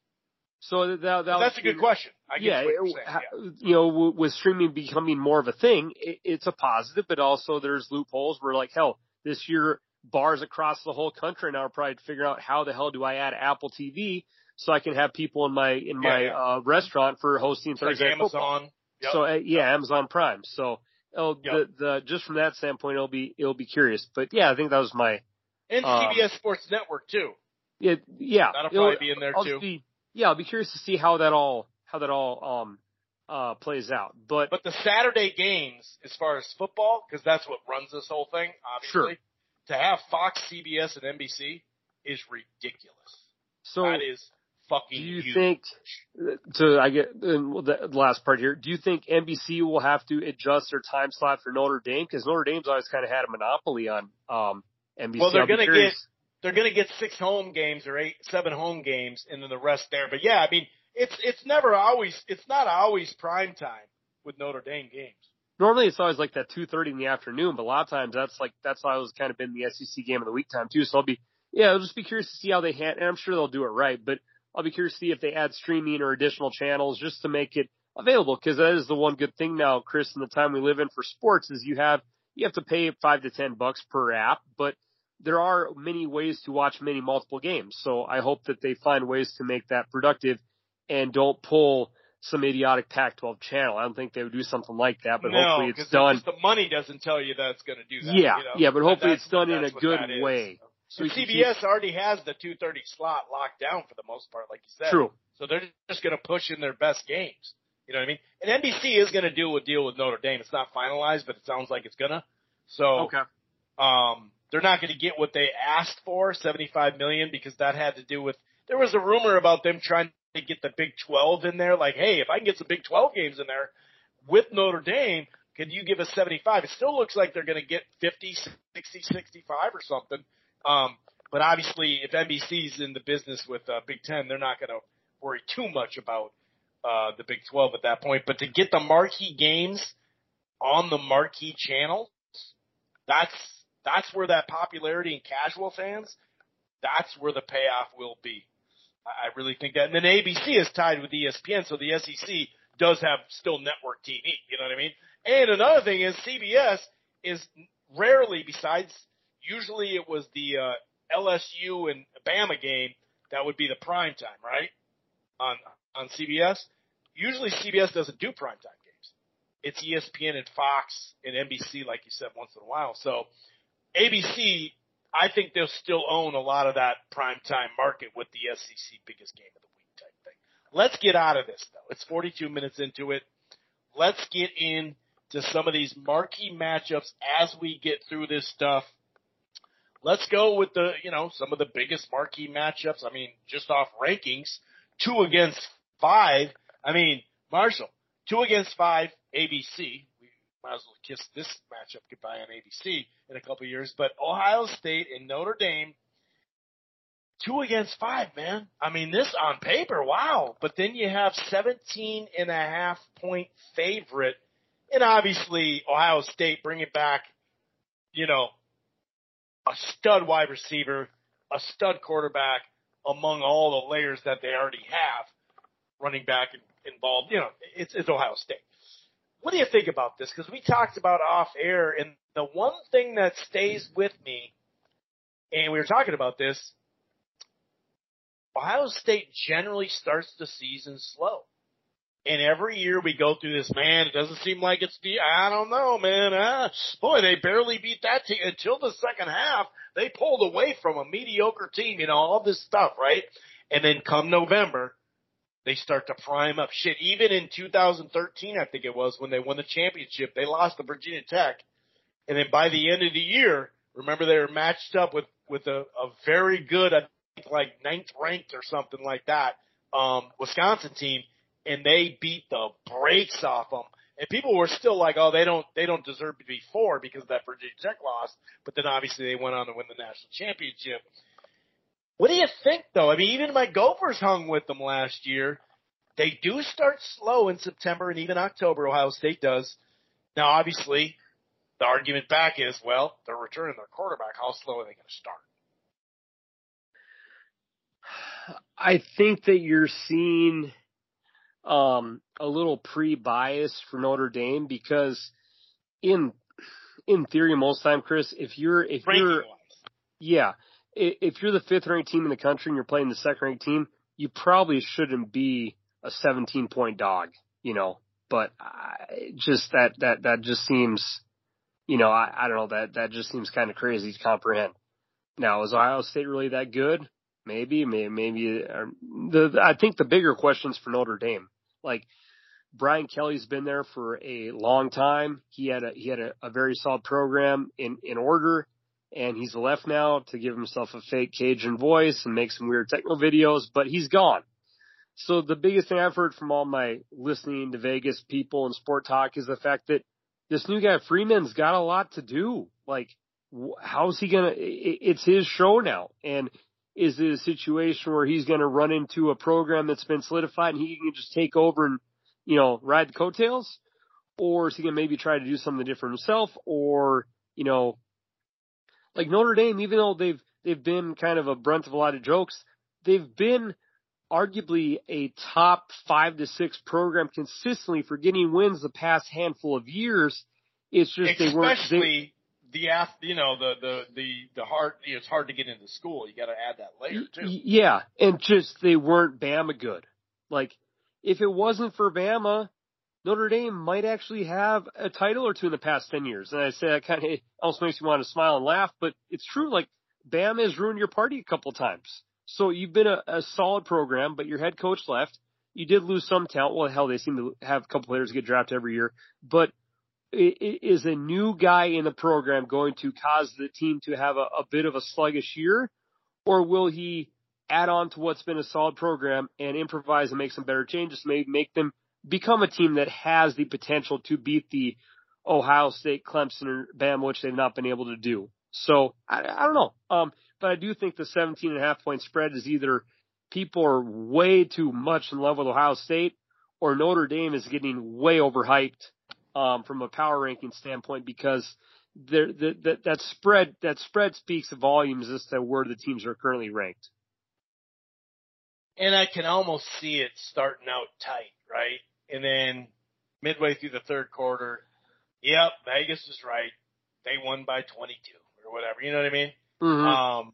So that, that that's a good question. I yeah, it, yeah, you know, with streaming becoming more of a thing, it, it's a positive, but also there's loopholes where like hell, this year bars across the whole country now are probably figuring out how the hell do I add Apple TV so I can have people in my in my Yeah. uh, restaurant for hosting It's Thursday Night Football. Amazon. Yep. So uh, yeah, Amazon Prime. So it'll, Yep. the the just from that standpoint, it'll be it'll be curious. But yeah, I think that was my and um, CBS Sports Network too. yeah yeah. That'll probably be in there I'll too. be yeah, I'll be curious to see how that all how that all um uh plays out. But, But the Saturday games, as far as football, because that's what runs this whole thing, obviously, to have Fox, CBS, and NBC is ridiculous. so that is fucking do you huge. think to I get the last part here? Do you think NBC will have to adjust their time slot for Notre Dame because Notre Dame's always kind of had a monopoly on um NBC? Well, they're gonna curious. they're going to get six home games or eight, seven home games, and then the rest there. But yeah, I mean, it's it's never always it's not always prime time with Notre Dame games. Normally it's always like that two thirty in the afternoon, but a lot of times that's like that's always kind of been the SEC game of the week time too. So I'll be yeah, I'll just be curious to see how they hand, and I'm sure they'll do it right, but I'll be curious to see if they add streaming or additional channels just to make it available because that is the one good thing now, Chris, in the time we live in for sports is you have you have to pay five to ten bucks per app, but there are many ways to watch many multiple games. So I hope that they find ways to make that productive and don't pull some idiotic Pac-12 channel. I don't think they would do something like that, but no, hopefully it's done. the money doesn't tell you that it's going to do that. Yeah, you know? yeah, but hopefully it's done in a good way. So And CBS already has the 2:30 slot locked down for the most part, like you said. True. So they're just going to push in their best games. You know what I mean? And NBC is going to do a deal with Notre Dame. It's not finalized, but it sounds like it's gonna. So Okay. um, they're not going to get what they asked for, 75 million, because that had to do with there was a rumor about them trying to get the Big 12 in there. Like, hey, if I can get some Big 12 games in there with Notre Dame, could you give us 75? It still looks like they're going to get 50, 60, 65 or something. Um, but obviously, if NBC's in the business with uh, Big 10, they're not going to worry too much about uh, the Big 12 at that point. But to get the marquee games on the marquee channel, that's that's where that popularity in casual fans, that's where the payoff will be. I really think that. And then ABC is tied with ESPN, so the SEC does have still network TV. You know what I mean? And another thing is CBS is rarely, besides usually it was the uh, LSU and Bama game that would be the prime time, right? On on CBS. Usually CBS doesn't do prime time games. It's ESPN and Fox and NBC, like you said, once in a while. So ABC, I think they'll still own a lot of that prime time market with the SEC biggest game of the week type thing. Let's get out of this though. It's 42 minutes into it. Let's get into some of these marquee matchups as we get through this stuff. Let's go with the, you know, some of the biggest marquee matchups. I mean, just off rankings, two against five. I mean, Marshall, two against five, ABC. Might as well kiss this matchup goodbye on ABC in a couple years. But Ohio State and Notre Dame, two against five, man. I mean, this on paper, wow. But then you have 17 and a half point favorite. And obviously, Ohio State bringing back, you know, a stud wide receiver, a stud quarterback among all the layers that they already have running back involved. You know, it's, it's Ohio State. What do you think about this? Because we talked about off air, and the one thing that stays with me, and we were talking about this, Ohio State generally starts the season slow. And every year we go through this, man, it doesn't seem like it's the, I don't know, man. Ah, boy, they barely beat that team until the second half. They pulled away from a mediocre team, you know, all this stuff, right? And then come November, they start to prime up shit. Even in 2013, I think it was when they won the championship, they lost to Virginia Tech. And then by the end of the year, remember they were matched up with, with a, a very good, I think like ninth ranked or something like that, um, Wisconsin team and they beat the brakes off them. And people were still like, "Oh, they don't, they don't deserve to be four because of that Virginia Tech loss." But then obviously they went on to win the national championship. What do you think, though? I mean, even my Gophers hung with them last year. They do start slow in September and even October. Ohio State does. Now, obviously, the argument back is, well, they're returning their quarterback. How slow are they going to start? I think that you're seeing um, a little pre-bias for Notre Dame because in in theory, most time, Chris, if you're if Ranking you're wise, yeah, if you're the fifth ranked team in the country and you're playing the second ranked team, you probably shouldn't be a 17 point dog, you know. But I, just that that that just seems, you know, I, I don't know that that just seems kind of crazy to comprehend. Now, is Ohio State really that good? Maybe, maybe, maybe. Uh, the I think the bigger questions for Notre Dame, like Brian Kelly's been there for a long time. He had a he had a, a very solid program in in order, and he's left now to give himself a fake Cajun voice and make some weird techno videos. But he's gone. So the biggest thing I've heard from all my listening to Vegas people and sport talk is the fact that this new guy Freeman's got a lot to do. Like, how's he gonna? It's his show now, and is it a situation where he's gonna run into a program that's been solidified and he can just take over and you know, ride the coattails? Or is he to maybe try to do something different himself? Or, you know, like Notre Dame, even though they've, they've been kind of a brunt of a lot of jokes, they've been arguably a top five to six program consistently for getting wins the past handful of years. It's just Especially they weren't. They, the you know the the the the hard it's hard to get into school. You got to add that layer too. Yeah, and just they weren't Bama good. Like if it wasn't for Bama, Notre Dame might actually have a title or two in the past 10 years. And I say that kind of almost makes you want to smile and laugh, but it's true. Like Bam has ruined your party a couple times. So you've been a, a solid program, but your head coach left. You did lose some talent. Well, hell, they seem to have a couple players get drafted every year, but is a new guy in the program going to cause the team to have a, a bit of a sluggish year or will he add on to what's been a solid program and improvise and make some better changes, maybe make them become a team that has the potential to beat the Ohio State, Clemson, or Bama, which they've not been able to do. So I, I don't know. Um, but I do think the 17 and a half point spread is either people are way too much in love with Ohio State or Notre Dame is getting way overhyped, um, from a power ranking standpoint because there, that, that spread, that spread speaks volumes as to where the teams are currently ranked and I can almost see it starting out tight, right? And then midway through the third quarter, yep, Vegas is right. They won by 22 or whatever. You know what I mean? Mm-hmm. Um,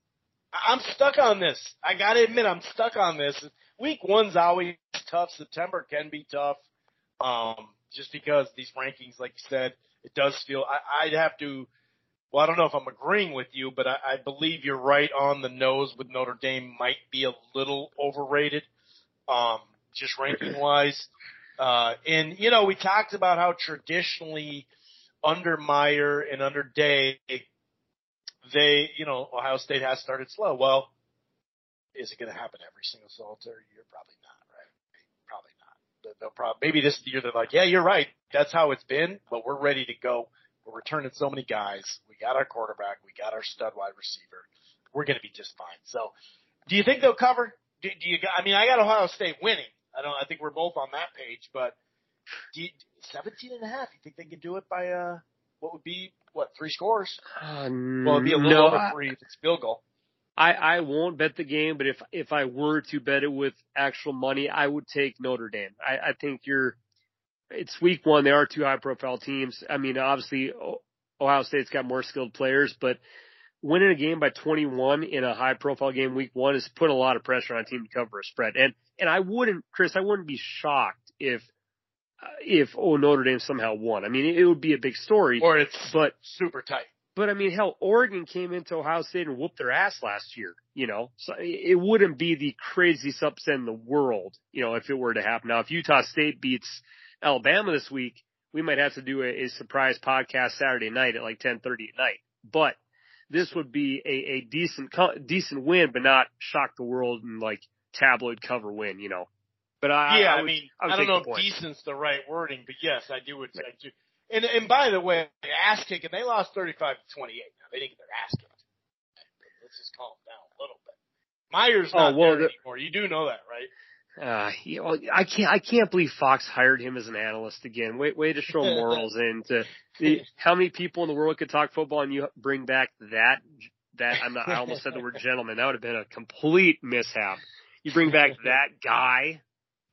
I'm stuck on this. I gotta admit, I'm stuck on this. Week one's always tough. September can be tough. Um, just because these rankings, like you said, it does feel, I, I'd have to well, I don't know if I'm agreeing with you, but I, I believe you're right on the nose with Notre Dame might be a little overrated, um, just ranking wise. Uh, and you know, we talked about how traditionally under Meyer and under Day, they, you know, Ohio State has started slow. Well, is it going to happen every single solitary year? Probably not, right? Probably not. They'll probably, maybe this year they're like, yeah, you're right. That's how it's been, but we're ready to go we're returning so many guys. We got our quarterback. We got our stud wide receiver. We're going to be just fine. So, do you think they'll cover? Do, do you? I mean, I got Ohio State winning. I don't. I think we're both on that page. But do you, 17 and a half. You think they could do it by uh what would be what three scores? Uh, well, it'd be a little no, over three if it's field goal. I, I won't bet the game, but if if I were to bet it with actual money, I would take Notre Dame. I, I think you're it's week one. They are two high profile teams. I mean, obviously Ohio State's got more skilled players, but winning a game by 21 in a high profile game week one has put a lot of pressure on a team to cover a spread. And, and I wouldn't, Chris, I wouldn't be shocked if, uh, if, oh, Notre Dame somehow won. I mean, it would be a big story. Or it's but super tight. But I mean, hell, Oregon came into Ohio State and whooped their ass last year, you know, so it wouldn't be the craziest upset in the world, you know, if it were to happen. Now, if Utah State beats Alabama this week, we might have to do a, a surprise podcast Saturday night at like 10:30 at night. But this would be a, a decent decent win, but not shock the world and like tabloid cover win, you know. But I, yeah, I, would, I mean, I, I don't know if decent's the right wording, but yes, I do. Would, I do. And and by the way, ass kicking, they lost 35 to 28. Now they didn't get their ass kicked. Let's just calm down a little bit. Meyer's oh, not oh, well, there the, anymore. You do know that, right? Uh, know, I can't, I can't believe Fox hired him as an analyst again. Way, way to show morals and to the, how many people in the world could talk football and you bring back that, that, I'm not, I almost said the word gentleman. That would have been a complete mishap. You bring back that guy.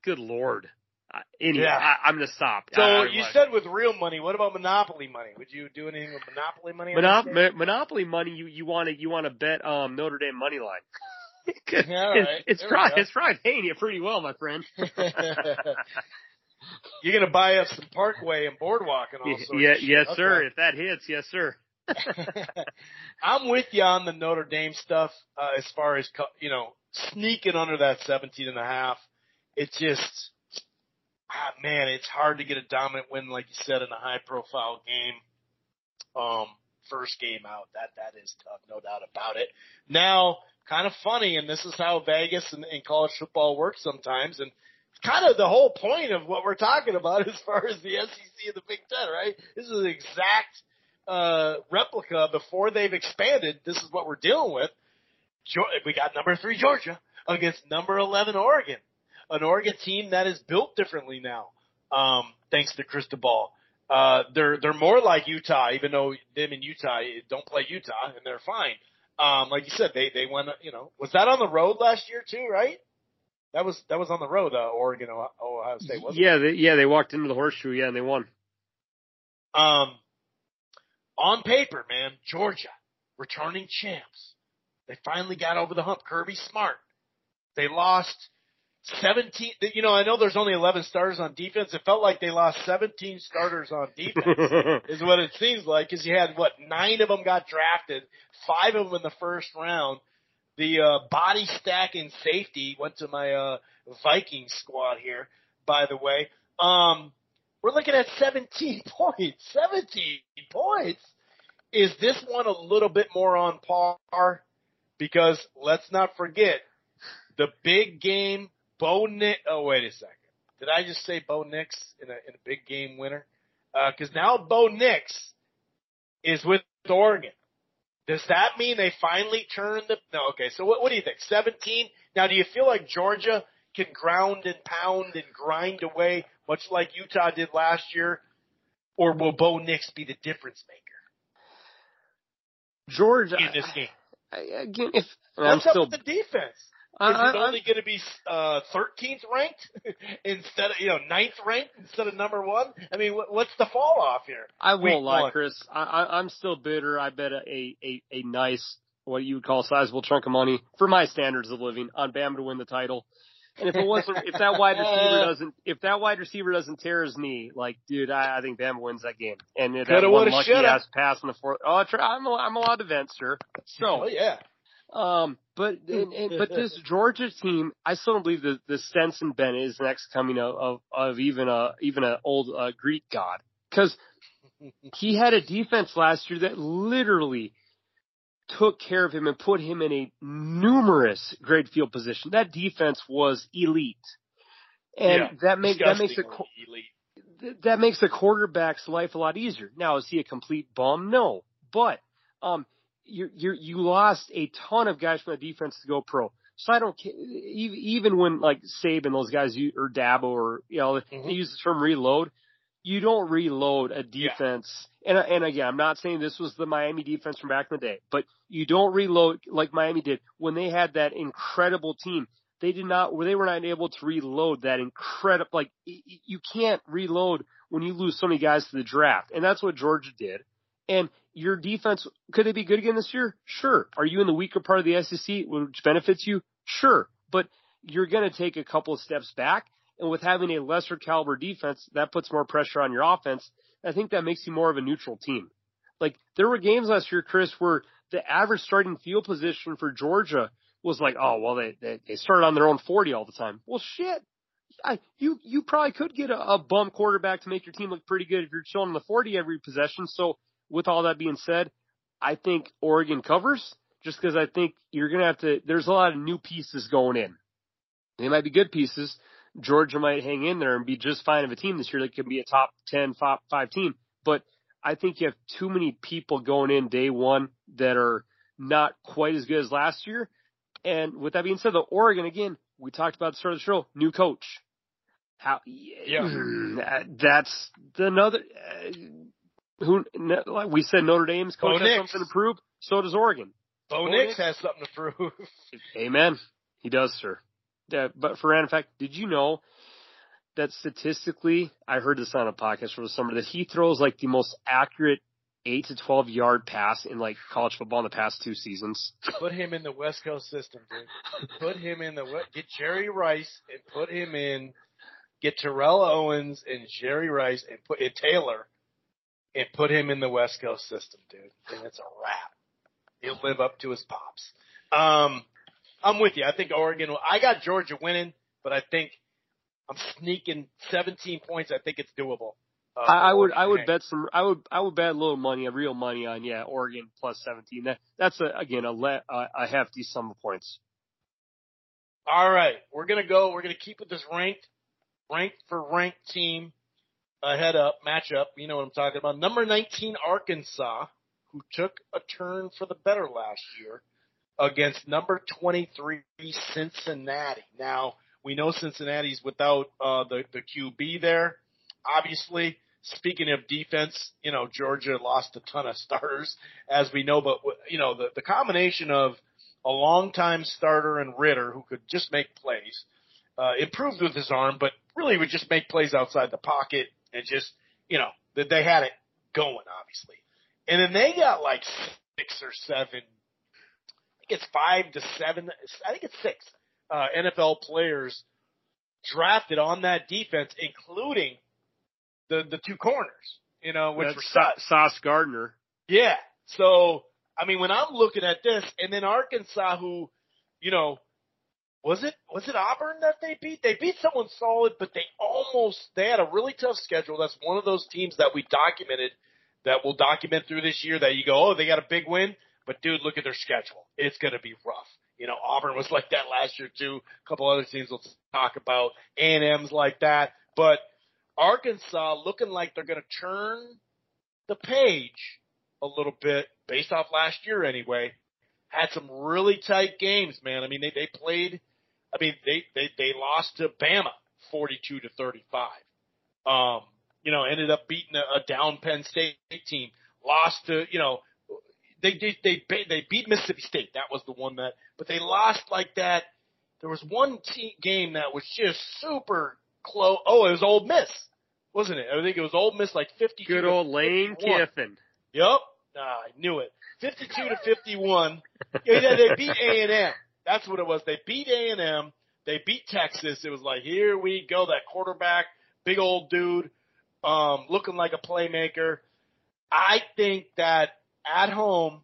Good Lord. Uh, anyway, yeah. I, am gonna stop. So I, I you said with real money. What about monopoly money? Would you do anything with monopoly money? Monop- monopoly money. You you want to you want to bet um Notre Dame money line. Yeah, right. it's, it's probably it's probably paying you pretty well, my friend. You're gonna buy up some Parkway and Boardwalk and all sorts. Yeah, yes, okay. sir. If that hits, yes, sir. I'm with you on the Notre Dame stuff uh, as far as you know sneaking under that 17 and a half. It's just ah, man, it's hard to get a dominant win like you said in a high profile game. Um, first game out, that that is tough, no doubt about it. Now, kind of funny, and this is how Vegas and, and college football works sometimes, and it's kind of the whole point of what we're talking about as far as the SEC and the Big Ten, right? This is an exact uh, replica before they've expanded. This is what we're dealing with. We got number three Georgia against number eleven Oregon, an Oregon team that is built differently now, um, thanks to Cristobal. Uh, they're they're more like Utah, even though them and Utah don't play Utah and they're fine. Um, like you said, they they went. You know, was that on the road last year too? Right? That was that was on the road. Uh, Oregon, Ohio State. Wasn't yeah, it? they, yeah, they walked into the horseshoe. Yeah, and they won. Um, on paper, man, Georgia returning champs. They finally got over the hump. Kirby Smart. They lost 17. You know, I know there's only 11 starters on defense. It felt like they lost 17 starters on defense, is what it seems like. Because you had what nine of them got drafted, five of them in the first round. The uh, body stacking safety went to my uh, Viking squad here, by the way. Um, we're looking at 17 points. 17 points. Is this one a little bit more on par? Because let's not forget the big game Bo Nix. Oh, wait a second. Did I just say Bo Nix in a, in a big game winner? Because uh, now Bo Nix is with Oregon. Does that mean they finally turned the? No, okay. So what, what do you think? Seventeen. Now, do you feel like Georgia can ground and pound and grind away, much like Utah did last year, or will Bo Nix be the difference maker? Georgia in this game. Again, if I'm still, with the defense? Is it only going to be uh, 13th ranked instead of you know ninth ranked instead of number one? I mean, what's the fall off here? I won't lie, Chris. I, I, I'm still bitter. I bet a, a a nice what you would call sizable chunk of money for my standards of living on Bama to win the title. And if it wasn't, if that wide receiver doesn't, if that wide receiver doesn't tear his knee, like, dude, I, I think Bama wins that game. And it had one lucky ass pass in the fourth. Oh, I'm, I'm allowed to vent, sir. So, oh, yeah. Um, but and, and, but this Georgia team, I still don't believe that the Stetson Bennett is next coming of of, of even a even an old uh, Greek god because he had a defense last year that literally took care of him and put him in a numerous grade field position. That defense was elite, and yeah, that makes that makes a elite. that makes a quarterback's life a lot easier. Now, is he a complete bum? No, but um, you you you lost a ton of guys from the defense to go pro. So I don't even when like Saban those guys or Dabo or you know mm-hmm. they use the term reload. You don't reload a defense. Yeah. And and again, I'm not saying this was the Miami defense from back in the day, but you don't reload like Miami did when they had that incredible team. They did not, they were not able to reload that incredible. Like you can't reload when you lose so many guys to the draft, and that's what Georgia did. And your defense, could they be good again this year? Sure. Are you in the weaker part of the SEC, which benefits you? Sure. But you're going to take a couple of steps back. And with having a lesser caliber defense, that puts more pressure on your offense. I think that makes you more of a neutral team. Like there were games last year, Chris, where the average starting field position for Georgia was like, oh well, they they, they started on their own forty all the time. Well, shit, I, you you probably could get a, a bum quarterback to make your team look pretty good if you're chilling the forty every possession. So with all that being said, I think Oregon covers just because I think you're going to have to, there's a lot of new pieces going in. They might be good pieces. Georgia might hang in there and be just fine of a team this year that can be a top 10, top 5 team. But I think you have too many people going in day one that are not quite as good as last year. And with that being said, the Oregon, again, we talked about the start of the show, new coach. How, yeah, that's another, uh, who like we said Notre Dame's coach Bo has something to prove. So does Oregon. Bo, Bo Nix, Nix has something to prove. Amen. He does, sir. Yeah, but for random fact, did you know that statistically, I heard this on a podcast from the summer that he throws like the most accurate eight to twelve yard pass in like college football in the past two seasons. Put him in the West Coast system, dude. Put him in the get Jerry Rice and put him in. Get Terrell Owens and Jerry Rice and put and Taylor and put him in the West Coast system, dude. And it's a wrap. He'll live up to his pops. Um, I'm with you. I think Oregon. Will, I got Georgia winning, but I think I'm sneaking 17 points. I think it's doable. Uh, I, I would I would bet some I would I would bet a little money, a real money on yeah Oregon plus 17. That that's a, again a le, a, a hefty sum of points. All right, we're gonna go. We're gonna keep with this ranked ranked for ranked team uh, head up matchup. You know what I'm talking about. Number 19 Arkansas, who took a turn for the better last year, against number 23 Cincinnati. Now we know Cincinnati's without uh, the the QB there, obviously. Speaking of defense, you know, Georgia lost a ton of starters, as we know, but, you know, the, the combination of a longtime starter and Ridder, who could just make plays, uh, improved with his arm, but really would just make plays outside the pocket and just, you know, that they had it going, obviously. And then they got like six or seven, I think it's five to seven, I think it's six, uh, NFL players drafted on that defense, including the the two corners, you know, which That's were Sa- Sauce Gardner. Yeah. So I mean, when I'm looking at this, and then Arkansas, who, you know, was it was it Auburn that they beat? They beat someone solid, but they almost they had a really tough schedule. That's one of those teams that we documented that we'll document through this year that you go, oh, they got a big win, but dude, look at their schedule. It's going to be rough. You know, Auburn was like that last year too. A couple other teams we'll talk about. A&M's like that, but Arkansas looking like they're going to turn the page a little bit based off last year anyway. Had some really tight games, man. I mean, they, they played, I mean, they, they, they lost to Bama 42 to 35. Um, you know, ended up beating a, a down Penn State team, lost to, you know, they, they, they, they beat Mississippi State. That was the one that, but they lost like that. There was one team game that was just super close. Oh, it was Ole Miss, wasn't it? I think it was Ole Miss, like fifty. Good old Lane 51. Kiffin. Yep, nah, I knew it. Fifty-two to fifty-one. yeah, they beat A and M. That's what it was. They beat A and M. They beat Texas. It was like, here we go. That quarterback, big old dude, um, looking like a playmaker. I think that at home,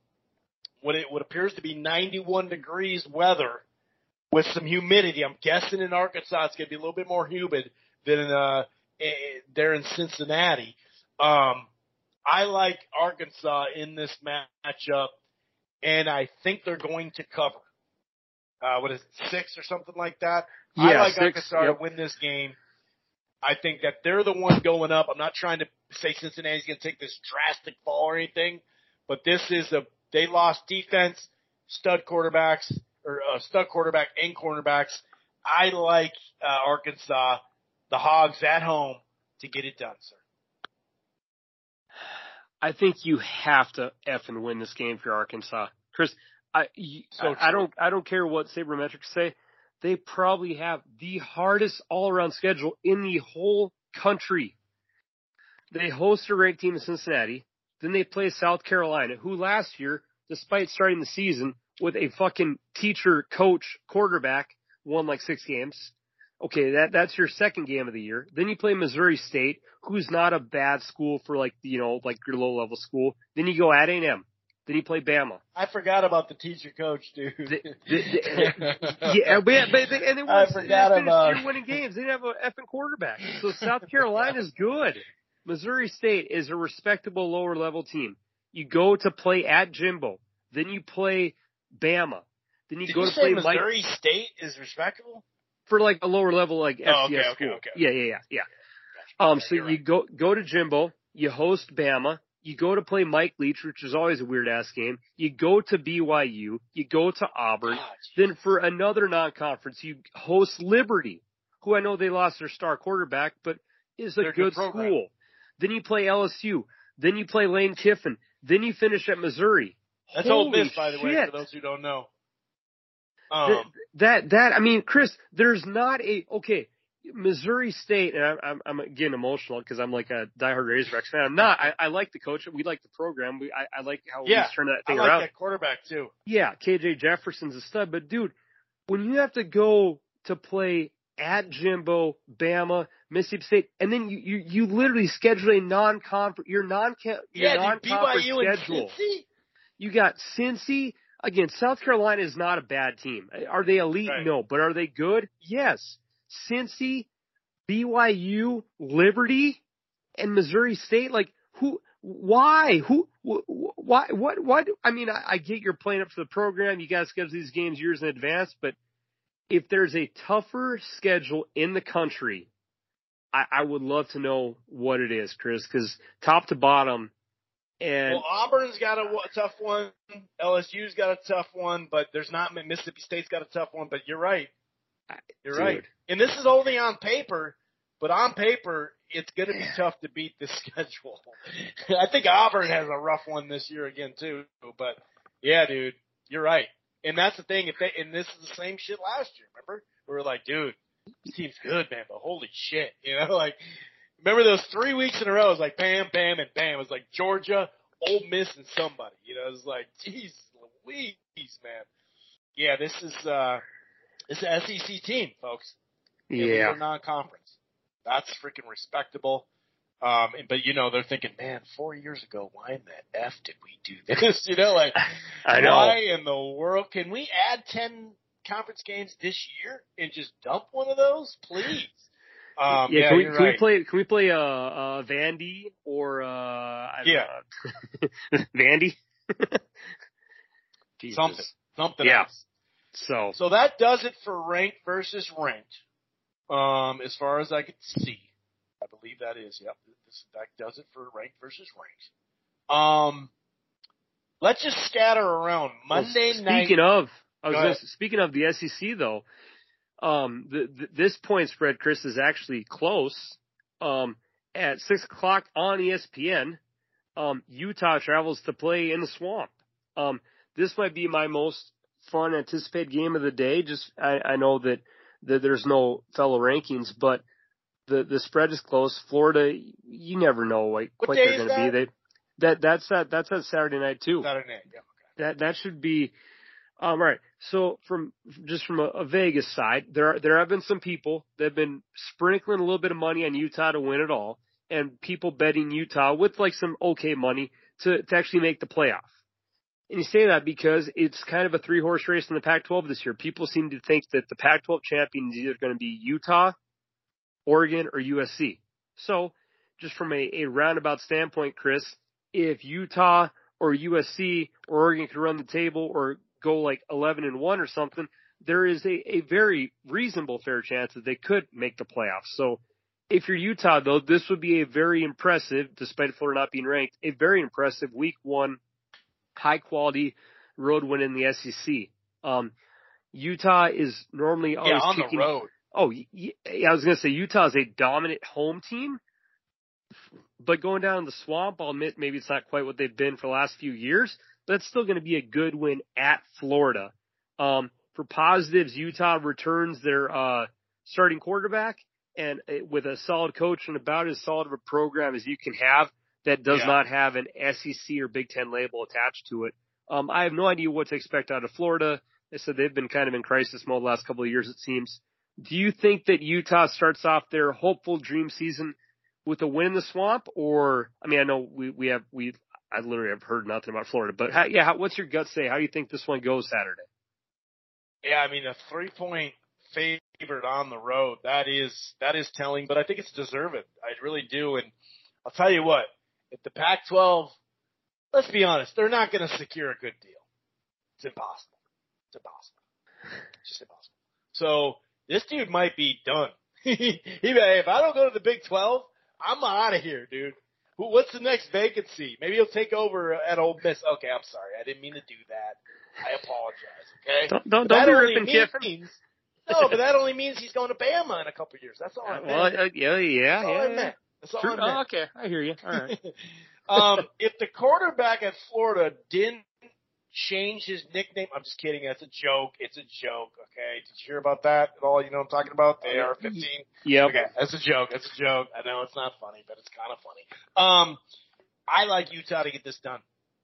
when it what appears to be 91 degrees weather with some humidity, I'm guessing in Arkansas it's going to be a little bit more humid than uh, there in Cincinnati. Um, I like Arkansas in this matchup, and I think they're going to cover. Uh, what is it, six or something like that? Yeah, I like six, Arkansas yep. to win this game. I think that they're the one going up. I'm not trying to say Cincinnati's going to take this drastic fall or anything, but this is a they lost defense, stud quarterbacks or uh, stud quarterback and cornerbacks. I like uh, Arkansas, the Hogs at home to get it done, sir. I think you have to f and win this game for Arkansas, Chris. I So I, I don't I don't care what sabermetrics say. They probably have the hardest all around schedule in the whole country. They host a ranked team in Cincinnati. Then they play South Carolina, who last year, despite starting the season with a fucking teacher, coach, quarterback, won like six games. Okay, that that's your second game of the year. Then you play Missouri State, who's not a bad school for like you know like your low level school. Then you go at A&M. Then you play Bama. I forgot about the teacher coach, dude. The- the- Yeah, but, but they, and they, I forgot they about- winning games. They didn't have an effing quarterback. So South Carolina's good. Missouri State is a respectable lower level team. You go to play at Jimbo. Then you play Bama. Then you Did go you to play Mike Missouri State is respectable? for like a lower level like FCS Oh, okay, okay, school. okay. Yeah, yeah, yeah, yeah. Um, so you right. go go to Jimbo, you host Bama, you go to play Mike Leach, which is always a weird ass game. You go to BYU, you go to Auburn. Ah, Then for another non-conference, you host Liberty, who I know they lost their star quarterback, but is a They're good school. Then you play LSU. Then you play Lane Kiffin. Then you finish at Missouri. That's Holy Ole Miss, by the way, for those who don't know. Th- Um, that that I mean, Chris, there's not a okay. Missouri State, and I'm, I'm, I'm getting emotional because I'm like a diehard Razorbacks fan. I'm not. I, I like the coach. We like the program. We, I, I like how Yeah, he's turned that I thing like around. that quarterback too. Yeah, KJ Jefferson's a stud, but dude, when you have to go to play at Jimbo, Bama, Mississippi State, and then you you, you literally schedule a non-conference, your non Yeah, non-conference BYU and schedule. You got Cincy. Again, South Carolina is not a bad team. Are they elite? Right. No. But are they good? Yes. Cincy, BYU, Liberty, and Missouri State. Like, who, why? Who, wh- wh- why, what, what? I mean, I, I get you're playing up for the program. You guys schedule these games years in advance, but if there's a tougher schedule in the country, I, I would love to know what it is, Chris, because top to bottom, and Well, Auburn's got a tough one. LSU's got a tough one, but there's not Mississippi State's got a tough one. But you're right. You're Dude. right. And this is only on paper, but on paper, it's going to be tough to beat this schedule. I think Auburn has a rough one this year again too. But yeah, dude, you're right. And that's the thing. If they and this is the same shit last year. Remember, we were like, dude, this team's good, man. But holy shit, you know, like remember those three weeks in a row? It was like bam, bam, and bam. It was like Georgia, Ole Miss, and somebody. You know, it was like, geez, Louise, man. Yeah, this is uh, is an SEC team, folks. Yeah, non-conference. That's freaking respectable. Um, but you know, they're thinking, man, four years ago, why in the F did we do this? You know, like, I know. why in the world? Can we add 10 conference games this year and just dump one of those, please? Um, yeah, yeah, can we can right. we play can we play uh uh Vandy or uh I don't Yeah. know. Vandy? Something. Something Yeah. else. So So that does it for ranked versus ranked. Um, as far as I could see, I believe that is. Yep, this, that does it for ranked versus ranked. Um, let's just scatter around Monday well, night. Speaking of, I was Go speaking of the SEC though, um, the, the, this point spread, Chris, is actually close. Um, at six o'clock on ESPN, um, Utah travels to play in the swamp. Um, this might be my most fun anticipated game of the day. Just I, I know that, that there's no fellow rankings, but the the spread is close. Florida, you never know like What quite they're going to be. that? They that that's that that's that Saturday night too Saturday night. Yeah. that that should be um all right so from just from a, a vegas side there are, there have been some people that have been sprinkling a little bit of money on utah to win it all and people betting utah with like some okay money to to actually make the playoff and you say that because it's kind of a three horse race in the pac 12 this year people seem to think that the pac 12 champion is either going to be utah oregon or usc so just from a, a roundabout standpoint chris if utah or USC or Oregon could run the table or go like 11 and 1 or something, there is a, a very reasonable fair chance that they could make the playoffs. So if you're Utah though, this would be a very impressive, despite Florida not being ranked, a very impressive week one, high quality road win in the SEC. Um, Utah is normally always Yeah, on the kicking, road. Oh, yeah, I was going to say Utah is a dominant home team, but going down in the swamp, I'll admit maybe it's not quite what they've been for the last few years, but it's still going to be a good win at Florida. Um, for positives, Utah returns their uh, starting quarterback and uh, with a solid coach and about as solid of a program as you can have that does Yeah. not have an SEC or Big Ten label attached to it. Um, I have no idea what to expect out of Florida. They said they've been kind of in crisis mode the last couple of years, it seems. Do you think that Utah starts off their hopeful dream season with a win in the swamp, or I mean, I know we we have we I literally have heard nothing about Florida, but how, yeah, how, what's your gut say? How do you think this one goes Saturday? Yeah, I mean a three point favorite on the road. That is that is telling, but I think it's deserved. I really do, and I'll tell you what. If the Pac-12, let's be honest, they're not going to secure a good deal. It's impossible. It's impossible. It's just impossible. So this dude might be done. he, if I don't go to the Big 12, I'm out of here, dude. Who, what's the next vacancy? Maybe he'll take over at Ole Miss. Okay, I'm sorry. I didn't mean to do that. I apologize. Okay. Don't don't, don't be ripping Kiffin. means, no, but that only means he's going to Bama in a couple of years. That's all I meant. Well, uh, yeah, yeah, yeah. I yeah. meant. That's all True. I meant. Oh, okay, I hear you. All right. um, if the quarterback at Florida didn't change his nickname. I'm just kidding. That's a joke. It's a joke. Okay. Did you hear about that at all? You know what I'm talking about? The AR-15. Yeah. Okay. That's a joke. That's a joke. I know it's not funny, but it's kind of funny. Um, I like Utah to get this done.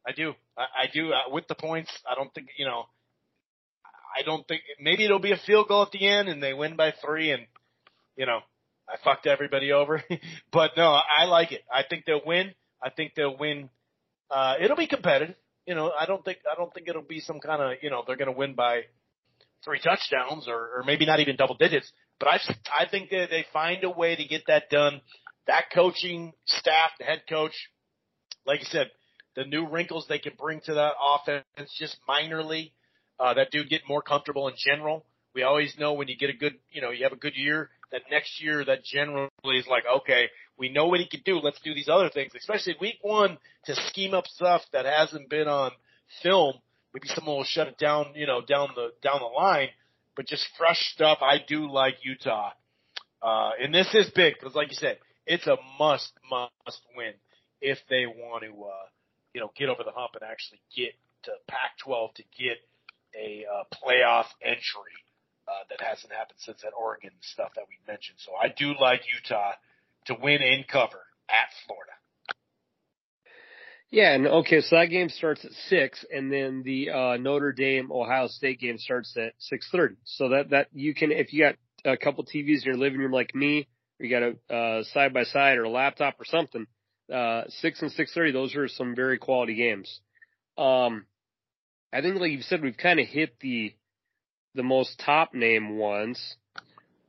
I do. I, I do. Uh, with the points, I don't think you know. I don't think maybe it'll be a field goal at the end and they win by three and you know I fucked everybody over. but no, I like it. I think they'll win. I think they'll win. Uh, it'll be competitive. You know, I don't think I don't think it'll be some kind of you know they're going to win by three touchdowns or, or maybe not even double digits. But I I think that they find a way to get that done. That coaching staff, the head coach, like I said, the new wrinkles they can bring to that offense just minorly. Uh, that dude get more comfortable in general. We always know when you get a good, you know, you have a good year, that next year that generally is like, okay, we know what he can do. Let's do these other things, especially week one to scheme up stuff that hasn't been on film. Maybe someone will shut it down, you know, down the, down the line, but just fresh stuff. I do like Utah. Uh, and this is big because like you said, it's a must, must win if they want to, uh, you know, get over the hump and actually get to Pac-12 to get a uh, playoff entry uh, that hasn't happened since that Oregon stuff that we mentioned. So I do like Utah to win and cover at Florida. Yeah, and okay, so that game starts at six, and then the uh, Notre Dame Ohio State game starts at six thirty. So that that you can, if you got a couple TVs in your living room like me, or you got a side by side or a laptop or something, uh, six and six thirty, those are some very quality games. Um, I think, like you said, we've kind of hit the the most top name ones.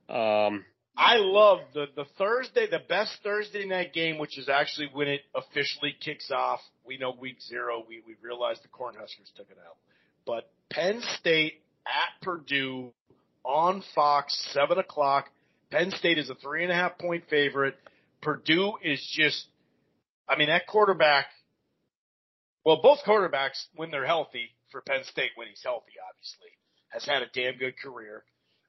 Um, I love the the Thursday, the best Thursday night game, which is actually when it officially kicks off. We know week zero, we we realized the Cornhuskers took it out, but Penn State at Purdue on Fox, seven o'clock. Penn State is a three and a half point favorite. Purdue is just, I mean, that quarterback. Well, both quarterbacks, when they're healthy, for Penn State when he's healthy, obviously has had a damn good career.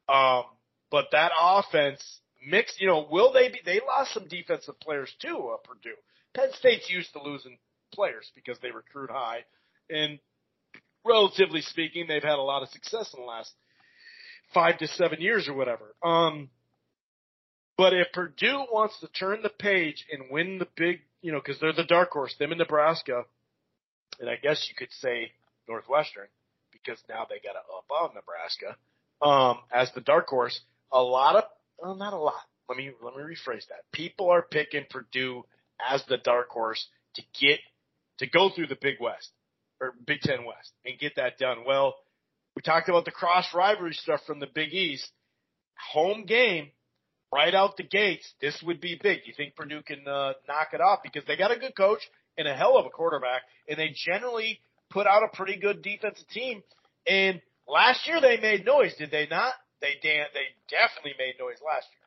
Um, but that offense mixed, you know, will they be, they lost some defensive players too, uh, Purdue. Penn State's used to losing players because they recruit high and relatively speaking, they've had a lot of success in the last five to seven years or whatever. Um, but if Purdue wants to turn the page and win the big, you know, cause they're the dark horse, them in Nebraska, and I guess you could say Northwestern, because now they got to up on Nebraska um, as the dark horse. A lot of, well, not a lot. Let me let me rephrase that. People are picking Purdue as the dark horse to get to go through the Big West or Big Ten West and get that done. Well, we talked about the cross rivalry stuff from the Big East. Home game, right out the gates. This would be big. You think Purdue can uh, knock it off because they got a good coach and a hell of a quarterback, and they generally put out a pretty good defensive team. And last year they made noise, did they not? They dan- they definitely made noise last year.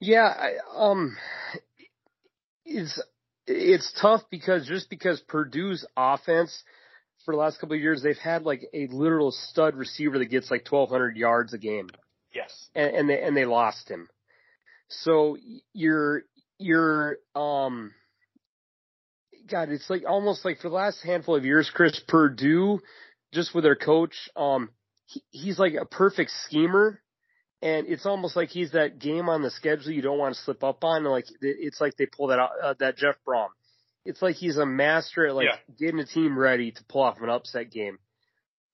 Yeah, I, um, it's it's tough because just because Purdue's offense for the last couple of years they've had like a literal stud receiver that gets like 1200 yards a game. Yes. And, and they and they lost him. So you're you're um God, it's like almost like for the last handful of years, Chris Purdue, just with their coach, um, he, he's like a perfect schemer. And it's almost like he's that game on the schedule you don't want to slip up on. Like it's like they pull that out, uh, that Jeff Brohm. It's like he's a master at like yeah. getting a team ready to pull off an upset game.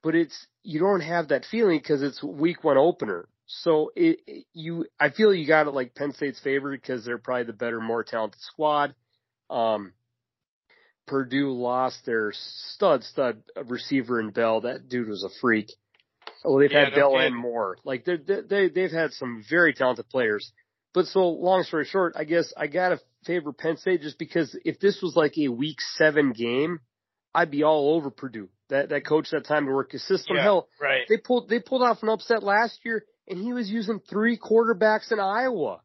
But it's you don't have that feeling because it's week one opener. So it, it you I feel you got it like Penn State's favor because they're probably the better, more talented squad. Um, Purdue lost their stud stud receiver in Bell. That dude was a freak. Well, they've yeah, had Bell and more. Like they they they've had some very talented players. But so long story short, I guess I gotta favor Penn State just because if this was like a week seven game, I'd be all over Purdue. That that coach that time to work his system. Yeah, Hell, right. They pulled they pulled off an upset last year, and he was using three quarterbacks in Iowa.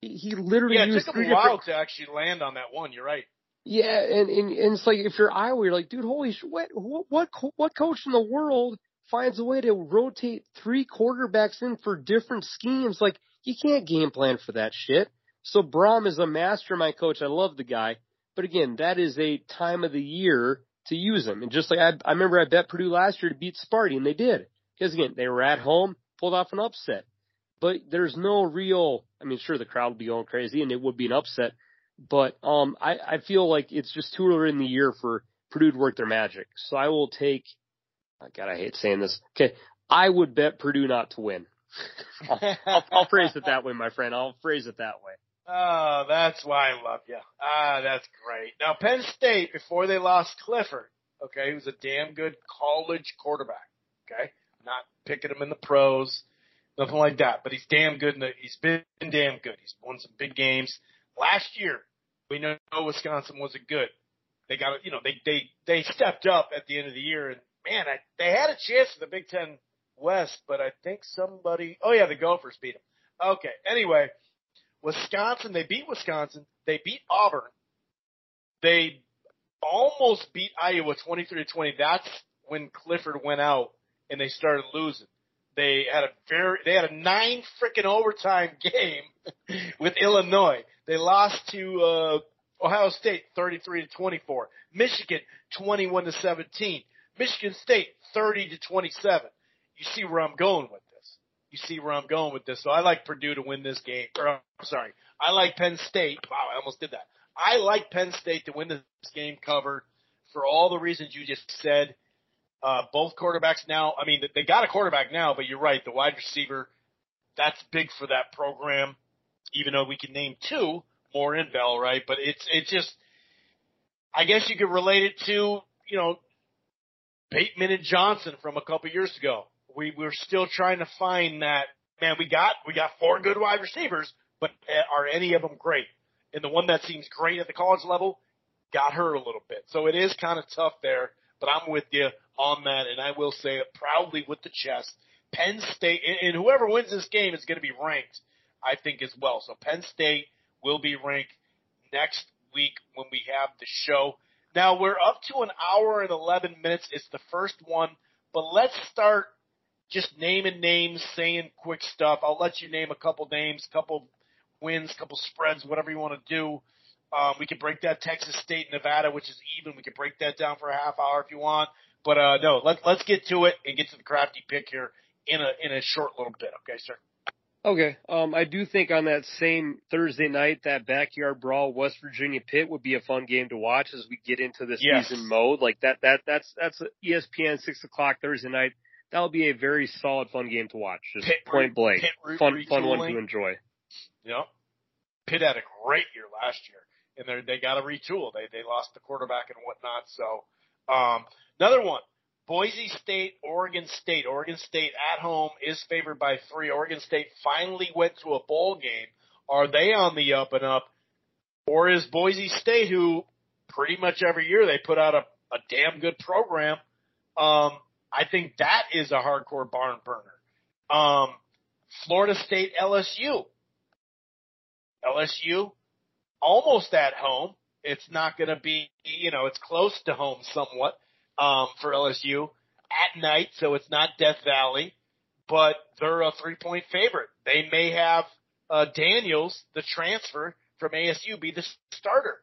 He, he literally yeah, used it took him a while to actually land on that one. You're right. Yeah, and, and and it's like if you're Iowa, you're like, dude, holy shit, what what what coach in the world finds a way to rotate three quarterbacks in for different schemes? Like you can't game plan for that shit. So Brohm is a mastermind coach. I love the guy, but again, that is a time of the year to use them. And just like I, I remember I bet Purdue last year to beat Sparty and they did. Because again, they were at home, pulled off an upset. But there's no real, I mean, sure, the crowd would be going crazy and it would be an upset. But, um, I, I feel like it's just too early in the year for Purdue to work their magic. So I will take, oh God, I hate saying this. Okay. I would bet Purdue not to win. I'll, I'll, I'll phrase it that way, my friend. I'll phrase it that way. Oh, that's why I love you. Ah, that's great. Now, Penn State, before they lost Clifford, okay, he was a damn good college quarterback. Okay, not picking him in the pros, nothing like that. But he's damn good. The, he's been damn good. He's won some big games. Last year, we know Wisconsin wasn't good. They got, you know, they they they stepped up at the end of the year, and man, I, they had a chance in the Big Ten West, but I think somebody. Oh yeah, the Gophers beat them. Okay. Anyway Wisconsin, they beat Wisconsin. They beat Auburn. They almost beat Iowa 23 to 20. That's when Clifford went out and they started losing. They had a very, they had a nine freaking overtime game with Illinois. They lost to, uh, Ohio State 33 to 24. Michigan 21 to 17. Michigan State 30 to 27. You see where I'm going with this. you see where I'm going with this. So I like Purdue to win this game. Or I'm sorry, I like Penn State. Wow, I almost did that. I like Penn State to win this game cover for all the reasons you just said. Uh, both quarterbacks now. I mean, they got a quarterback now, but you're right. The wide receiver, that's big for that program. Even though we can name two more in Bell, right? But it's it's just. I guess you could relate it to you know Bateman and Johnson from a couple years ago we we're still trying to find that man. We got we got four good wide receivers, but uh, are any of them great? And the one that seems great at the college level got hurt a little bit, so it is kind of tough there. But I'm with you on that, and I will say it proudly with the chest. Penn State and whoever wins this game is going to be ranked, I think, as well. So Penn State will be ranked next week when we have the show. Now we're up to an hour and 11 minutes. It's the first one, but let's start just naming names, saying quick stuff. I'll let you name a couple names, couple wins, couple spreads, whatever you want to do. Um, we can break that Texas State, Nevada, which is even. We can break that down for a half hour if you want. But uh, no, let's let's get to it and get to the crafty pick here in a in a short little bit. Okay, sir. Okay. Um, I do think on that same Thursday night, that backyard brawl, West Virginia Pitt would be a fun game to watch as we get into this yes. season mode. Like that, that, that's, that's ESPN six o'clock Thursday night that'll be a very solid, fun game to watch. Just Pitt, point blank, fun, fun one to enjoy. Yep. Pitt had a great year last year, and they they got to retool. They they lost the quarterback and whatnot. So um, another one. Boise State, Oregon State. Oregon State at home is favored by three. Oregon State finally went to a bowl game. Are they on the up and up? Or is Boise State, who pretty much every year they put out a, a damn good program, um, I think that is a hardcore barn burner. Um, Florida State LSU. LSU almost at home. It's not going to be, you know, it's close to home somewhat um, for LSU at night, so it's not Death Valley, but they're a three point favorite. They may have uh, Daniels, the transfer from ASU, be the starter,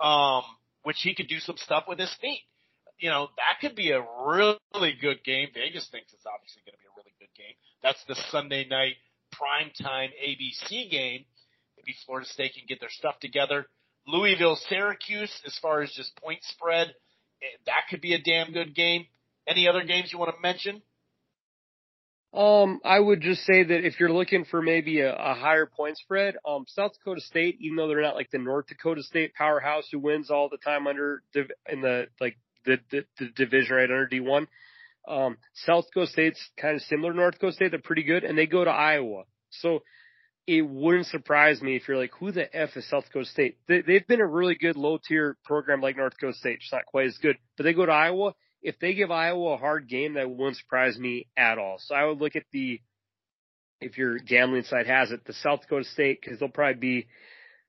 um, which he could do some stuff with his feet you know, that could be a really good game. Vegas thinks it's obviously going to be a really good game. That's the Sunday night primetime ABC game. Maybe Florida State can get their stuff together. Louisville, Syracuse, as far as just point spread, that could be a damn good game. Any other games you want to mention? Um, I would just say that if you're looking for maybe a, a higher point spread, um, South Dakota State, even though they're not like the North Dakota State powerhouse who wins all the time under in the like the, the, the division right under D1. Um, South Dakota State's kind of similar to North Dakota State. They're pretty good and they go to Iowa. So it wouldn't surprise me if you're like, who the F is South Dakota State? They, they've been a really good low tier program like North Dakota State. It's not quite as good, but they go to Iowa. If they give Iowa a hard game, that wouldn't surprise me at all. So I would look at the, if your gambling side has it, the South Dakota State, cause they'll probably be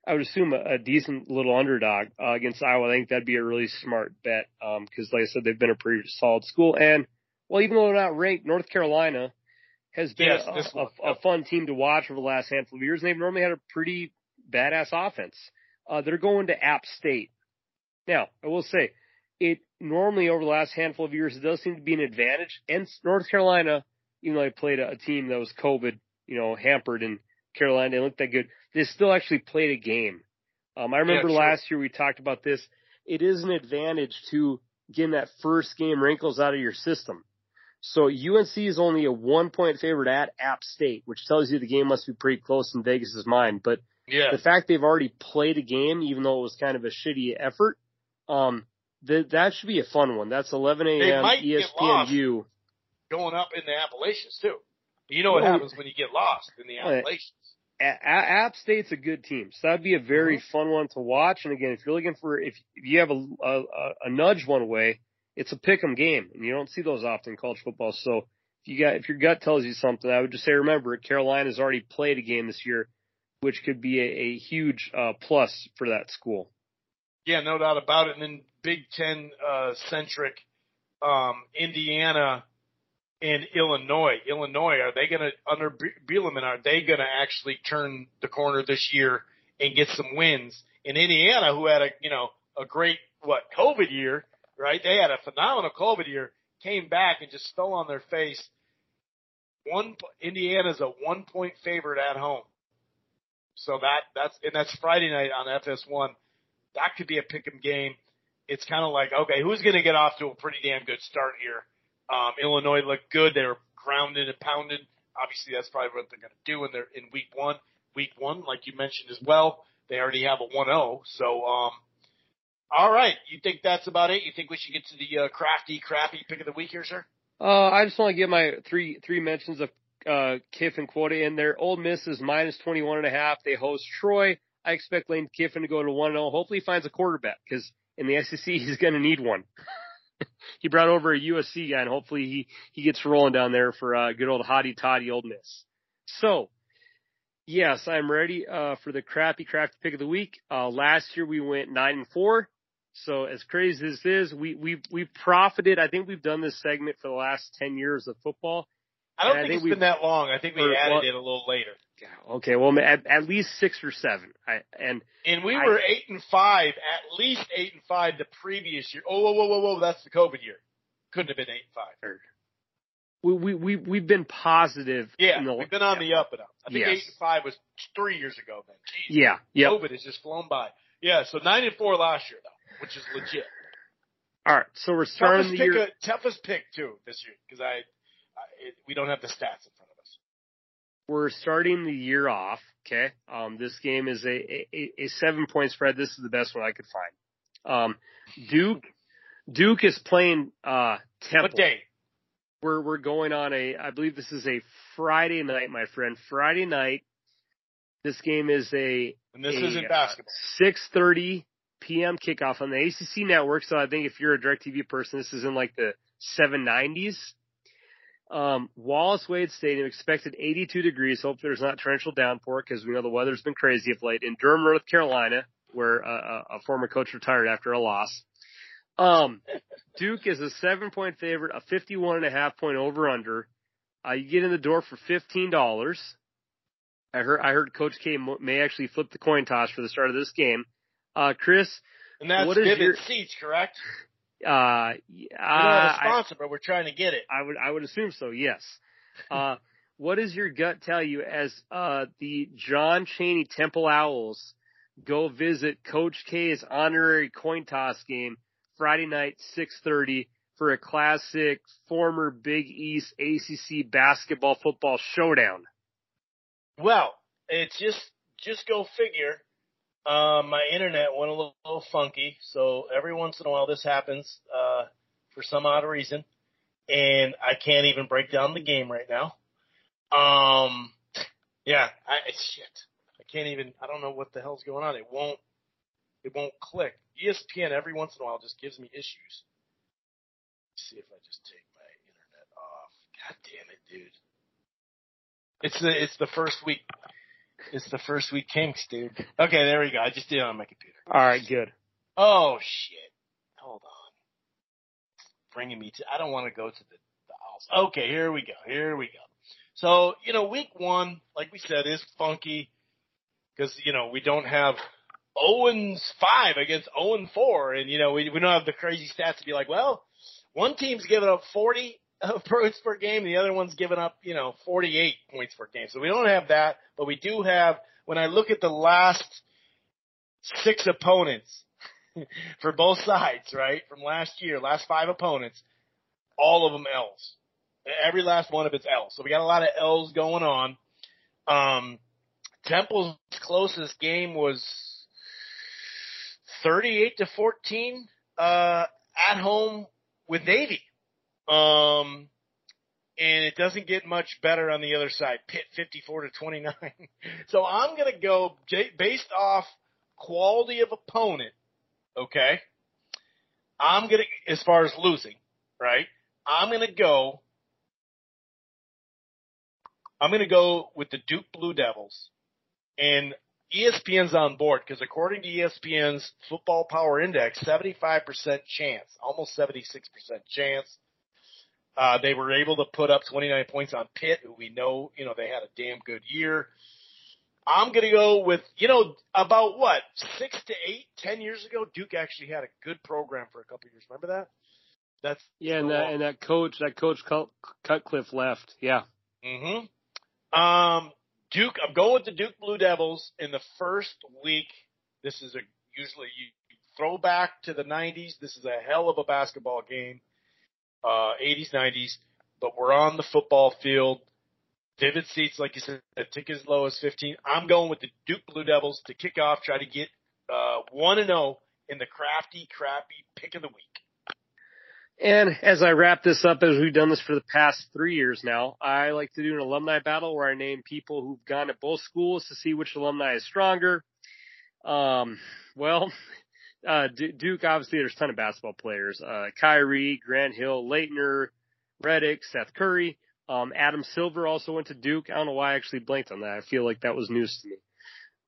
I would assume a, a decent little underdog uh, against Iowa. I think that'd be a really smart bet because, um, like I said, they've been a pretty solid school. And well, even though they're not ranked, North Carolina has been yes, a, a, a, fun team to watch over the last handful of years, and they've normally had a pretty badass offense. Uh, they're going to App State. Now, I will say, it normally over the last handful of years, it does seem to be an advantage. And North Carolina, even though they played a, a team that was COVID, you know, hampered in Carolina, they looked that good. They still actually played a game. Um, I remember Yeah, last year we talked about this. It is an advantage to getting that first game wrinkles out of your system. So UNC is only a one point favorite at App State, which tells you the game must be pretty close in Vegas's mind. But Yeah. the fact they've already played a game, even though it was kind of a shitty effort, um, th- that should be a fun one. That's 11 a.m. ESPNU. Going up in the Appalachians too. You know what Well, happens when you get lost in the Oh. Appalachians. App State's a good team, so that'd be a very Mm-hmm. fun one to watch. And again, if you're looking for if, if you have a, a a nudge one way, it's a pick 'em game, and you don't see those often in college football. So if you got if your gut tells you something, I would just say remember Carolina's already played a game this year, which could be a, a huge uh, plus for that school. Yeah, no doubt about it. And then Big Ten uh, centric, um, Indiana and Illinois. Illinois, are they going to under Be- Bielema? Are they going to actually turn the corner this year and get some wins? In Indiana, who had a you know a great what COVID year, right? They had a phenomenal COVID year, came back and just fell on their face. One Indiana's a one point favorite at home. So that that's and that's Friday night on FS1 that could be a pick 'em game. It's kind of like, okay, who's going to get off to a pretty damn good start here? Um, Illinois looked good. They were grounded and pounded. Obviously, that's probably what they're going to do in their in week one. Week one, like you mentioned as well, they already have a 1-0. So, um, all right, you think that's about it? You think we should get to the uh, crafty, crappy pick of the week here, sir? Uh, I just want to get my three three mentions of uh, Kiffin quota in there. Ole Miss is minus twenty one and a half. They host Troy. I expect Lane Kiffin to go to one zero. Hopefully, he finds a quarterback because in the SEC he's going to need one. he brought over a USC guy, and hopefully he he gets rolling down there for uh, good old Hotty Toddy Ole Miss. So. Yes, I'm ready uh, for the crappy crafty pick of the week. Uh, last year we went nine and four. So as crazy as this is, we we we profited. I think we've done this segment for the last ten years of football. I don't And I think, think it's we- been that long. I think we or- added well- it a little later. Okay, well at, at least six or seven. I, and And we I- were eight and five, at least eight and five the previous year. Oh, whoa, whoa, whoa, whoa! That's the COVID year. Couldn't have been eight and five. we we we we've been positive. Yeah, the, we've been on the up and up. I think Yes. eight and five was three years ago. Then, Jeez, Yeah, yeah. COVID has just flown by. Yeah, so nine and four last year though, which is legit. All right, so we're starting Toughest the pick, year. a, toughest pick too this year because I, I it, we don't have the stats in front of us. We're starting the year off. Okay, um, this game is a, a a seven point spread. This is the best one I could find. Um, Duke Duke is playing uh Temple. What day? We're we're going on a I believe this is a Friday night, my friend. Friday night. This game is a And this a, isn't basketball. 6:30 p.m. kickoff on the ACC network. So I think if you're a DirecTV person, this is in like the 790s. Um, Wallace Wade Stadium expected 82 degrees. Hope there's not torrential downpour because we know the weather's been crazy of late. In Durham, North Carolina, where uh, a, a former coach retired after a loss. Um, Duke is a seven point favorite, a 51 and a half point over under. Uh, you get in the door for $15. I heard, I heard Coach K may actually flip the coin toss for the start of this game. Uh, Chris, And that's what is your- Seats, correct? uh, We don't have a I, sponsor, but we're trying to get it. I would, I would assume so. Yes. Uh, what does your gut tell you as, uh, the John Chaney Temple Owls go visit Coach K's honorary coin toss game Friday night, 630 for a classic former Big East ACC basketball football showdown? Well, it's just just go figure. Uh, my internet went a little, little funky, so every once in a while this happens uh, for some odd reason, and I can't even break down the game right now. Um, yeah, I shit. I can't even. I don't know what the hell's going on. It won't. It won't click. ESPN every once in a while just gives me issues. Let's see if I just take my internet off. God damn it, dude. It's the it's the first week. It's the first week kinks, dude. Okay, there we go. I just did it on my computer. All right, good. Oh shit! Hold on. Bringing me to. I don't want to go to the the owls. Okay, here we go. Here we go. So you know, week one, like we said, is funky because you know we don't have Owens 5 against 0 4. And, you know, we, we don't have the crazy stats to be like, well, one team's giving up 40 points per game, the other one's giving up, you know, 48 points per game. So we don't have that, but we do have, when I look at the last six opponents for both sides, right, from last year, last five opponents, all of them L's. Every last one of it's L's. So we got a lot of L's going on. Um, Temple's closest game was 38 to 14, uh, at home with Navy. Um, and it doesn't get much better on the other side. Pitt 54 to 29. so I'm going to go based off quality of opponent. Okay. I'm going to, as far as losing, right? I'm going to go, I'm going to go with the Duke Blue Devils and ESPN's on board because according to ESPN's Football Power Index, 75% chance, almost 76% chance. Uh, they were able to put up 29 points on Pitt, who we know, you know, they had a damn good year. I'm going to go with, you know, about what, six to eight, ten years ago, Duke actually had a good program for a couple of years. Remember that? That's yeah, and that and that coach, that coach Cutcliffe left. Yeah. Mm-hmm. Um, Duke, I'm going with the Duke Blue Devils in the first week. This is a usually you throw back to the 90s. This is a hell of a basketball game, uh, 80s, 90s, but we're on the football field. Vivid seats, like you said, a ticket as low as 15. I'm going with the Duke Blue Devils to kick off, try to get uh, 1 and 0 in the crafty, crappy pick of the week. And as I wrap this up, as we've done this for the past three years now, I like to do an alumni battle where I name people who've gone to both schools to see which alumni is stronger. Um, well, uh, Duke, obviously there's a ton of basketball players. Uh, Kyrie, Grant Hill, Laettner, Redick, Seth Curry. Um, Adam Silver also went to Duke. I don't know why I actually blanked on that. I feel like that was news to me.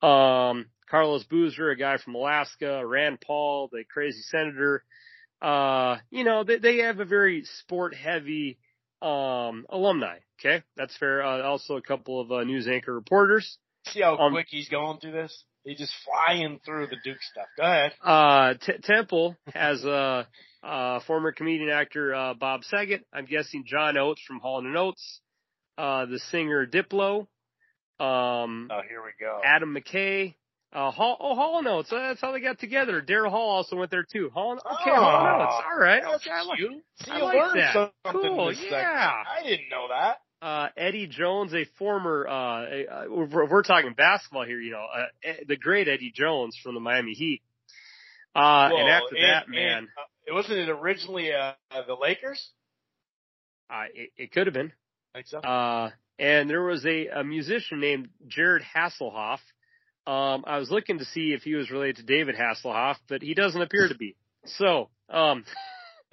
Um, Carlos Boozer, a guy from Alaska, Rand Paul, the crazy senator, uh, you know, they, they have a very sport heavy, um, alumni. Okay. That's fair. Uh, also a couple of uh, news anchor reporters. See how um, quick he's going through this? He's just flying through the Duke stuff. Go ahead. Uh, T- Temple has a, uh, former comedian actor, uh, Bob Saget. I'm guessing John Oates from Hall and Oates. Uh, the singer Diplo. Um, oh, here we go. Adam McKay. Uh, Hall, oh, Hall Notes. Uh, that's how they got together. Daryl Hall also went there too. Hall, okay, oh, Hall Notes. All right. Okay, I like, you. See, I you like that. Cool. Yeah. segment. I didn't know that. Uh, Eddie Jones, a former, uh, a, uh, we're, we're talking basketball here, you know, uh, the great Eddie Jones from the Miami Heat. Uh, Well, and after and- that, and, man, uh, it wasn't it originally uh, the Lakers? uh, it, it could have been. I think so. Uh, and there was a, a musician named Jared Hasselhoff. Um, I was looking to see if he was related to David Hasselhoff, but he doesn't appear to be. So, um,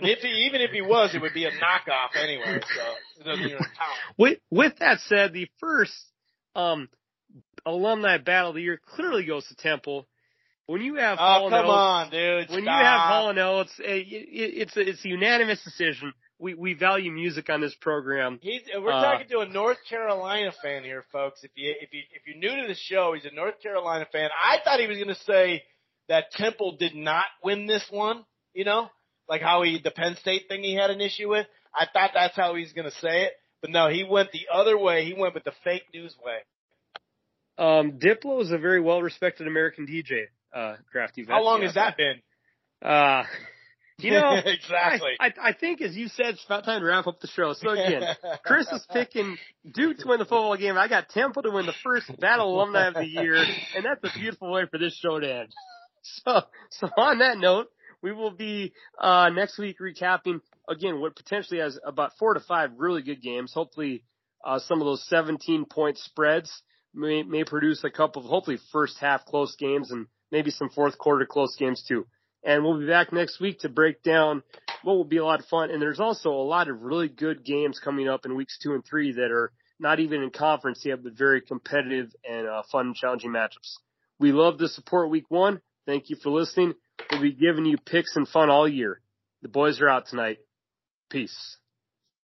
and if he, even if he was, it would be a knockoff anyway. So it doesn't even count. with, with that said, the first, um, alumni battle of the year clearly goes to Temple. When you have Hall Oh and come Oates- on, dude! when Stop. you have Hall and Oates, it, it, it's a, it's a unanimous decision. We we value music on this program. He's, we're Uh, talking to a North Carolina fan here, folks. If you if you if you're new to the show, he's a North Carolina fan. I thought he was going to say that Temple did not win this one. You know, like how he the Penn State thing he had an issue with. I thought that's how he's going to say it, but no, he went the other way. He went with the fake news way. Um, Diplo is a very well respected American DJ. Uh, crafty. How long has that been? Uh, you know, exactly. I, I I think as you said, it's about time to wrap up the show. So again, Chris is picking Duke to win the football game. I got Temple to win the first Battle Alumni of the Year, and that's a beautiful way for this show to end. So, so on that note, we will be uh, next week recapping again what potentially has about four to five really good games. Hopefully, uh, some of those 17 point spreads may may produce a couple of hopefully first half close games and maybe some fourth quarter close games too. And we'll be back next week to break down what will be a lot of fun. And there's also a lot of really good games coming up in weeks two and three that are not even in conference yet, but very competitive and uh, fun challenging matchups. We love the support week one. Thank you for listening. We'll be giving you picks and fun all year. The boys are out tonight. Peace.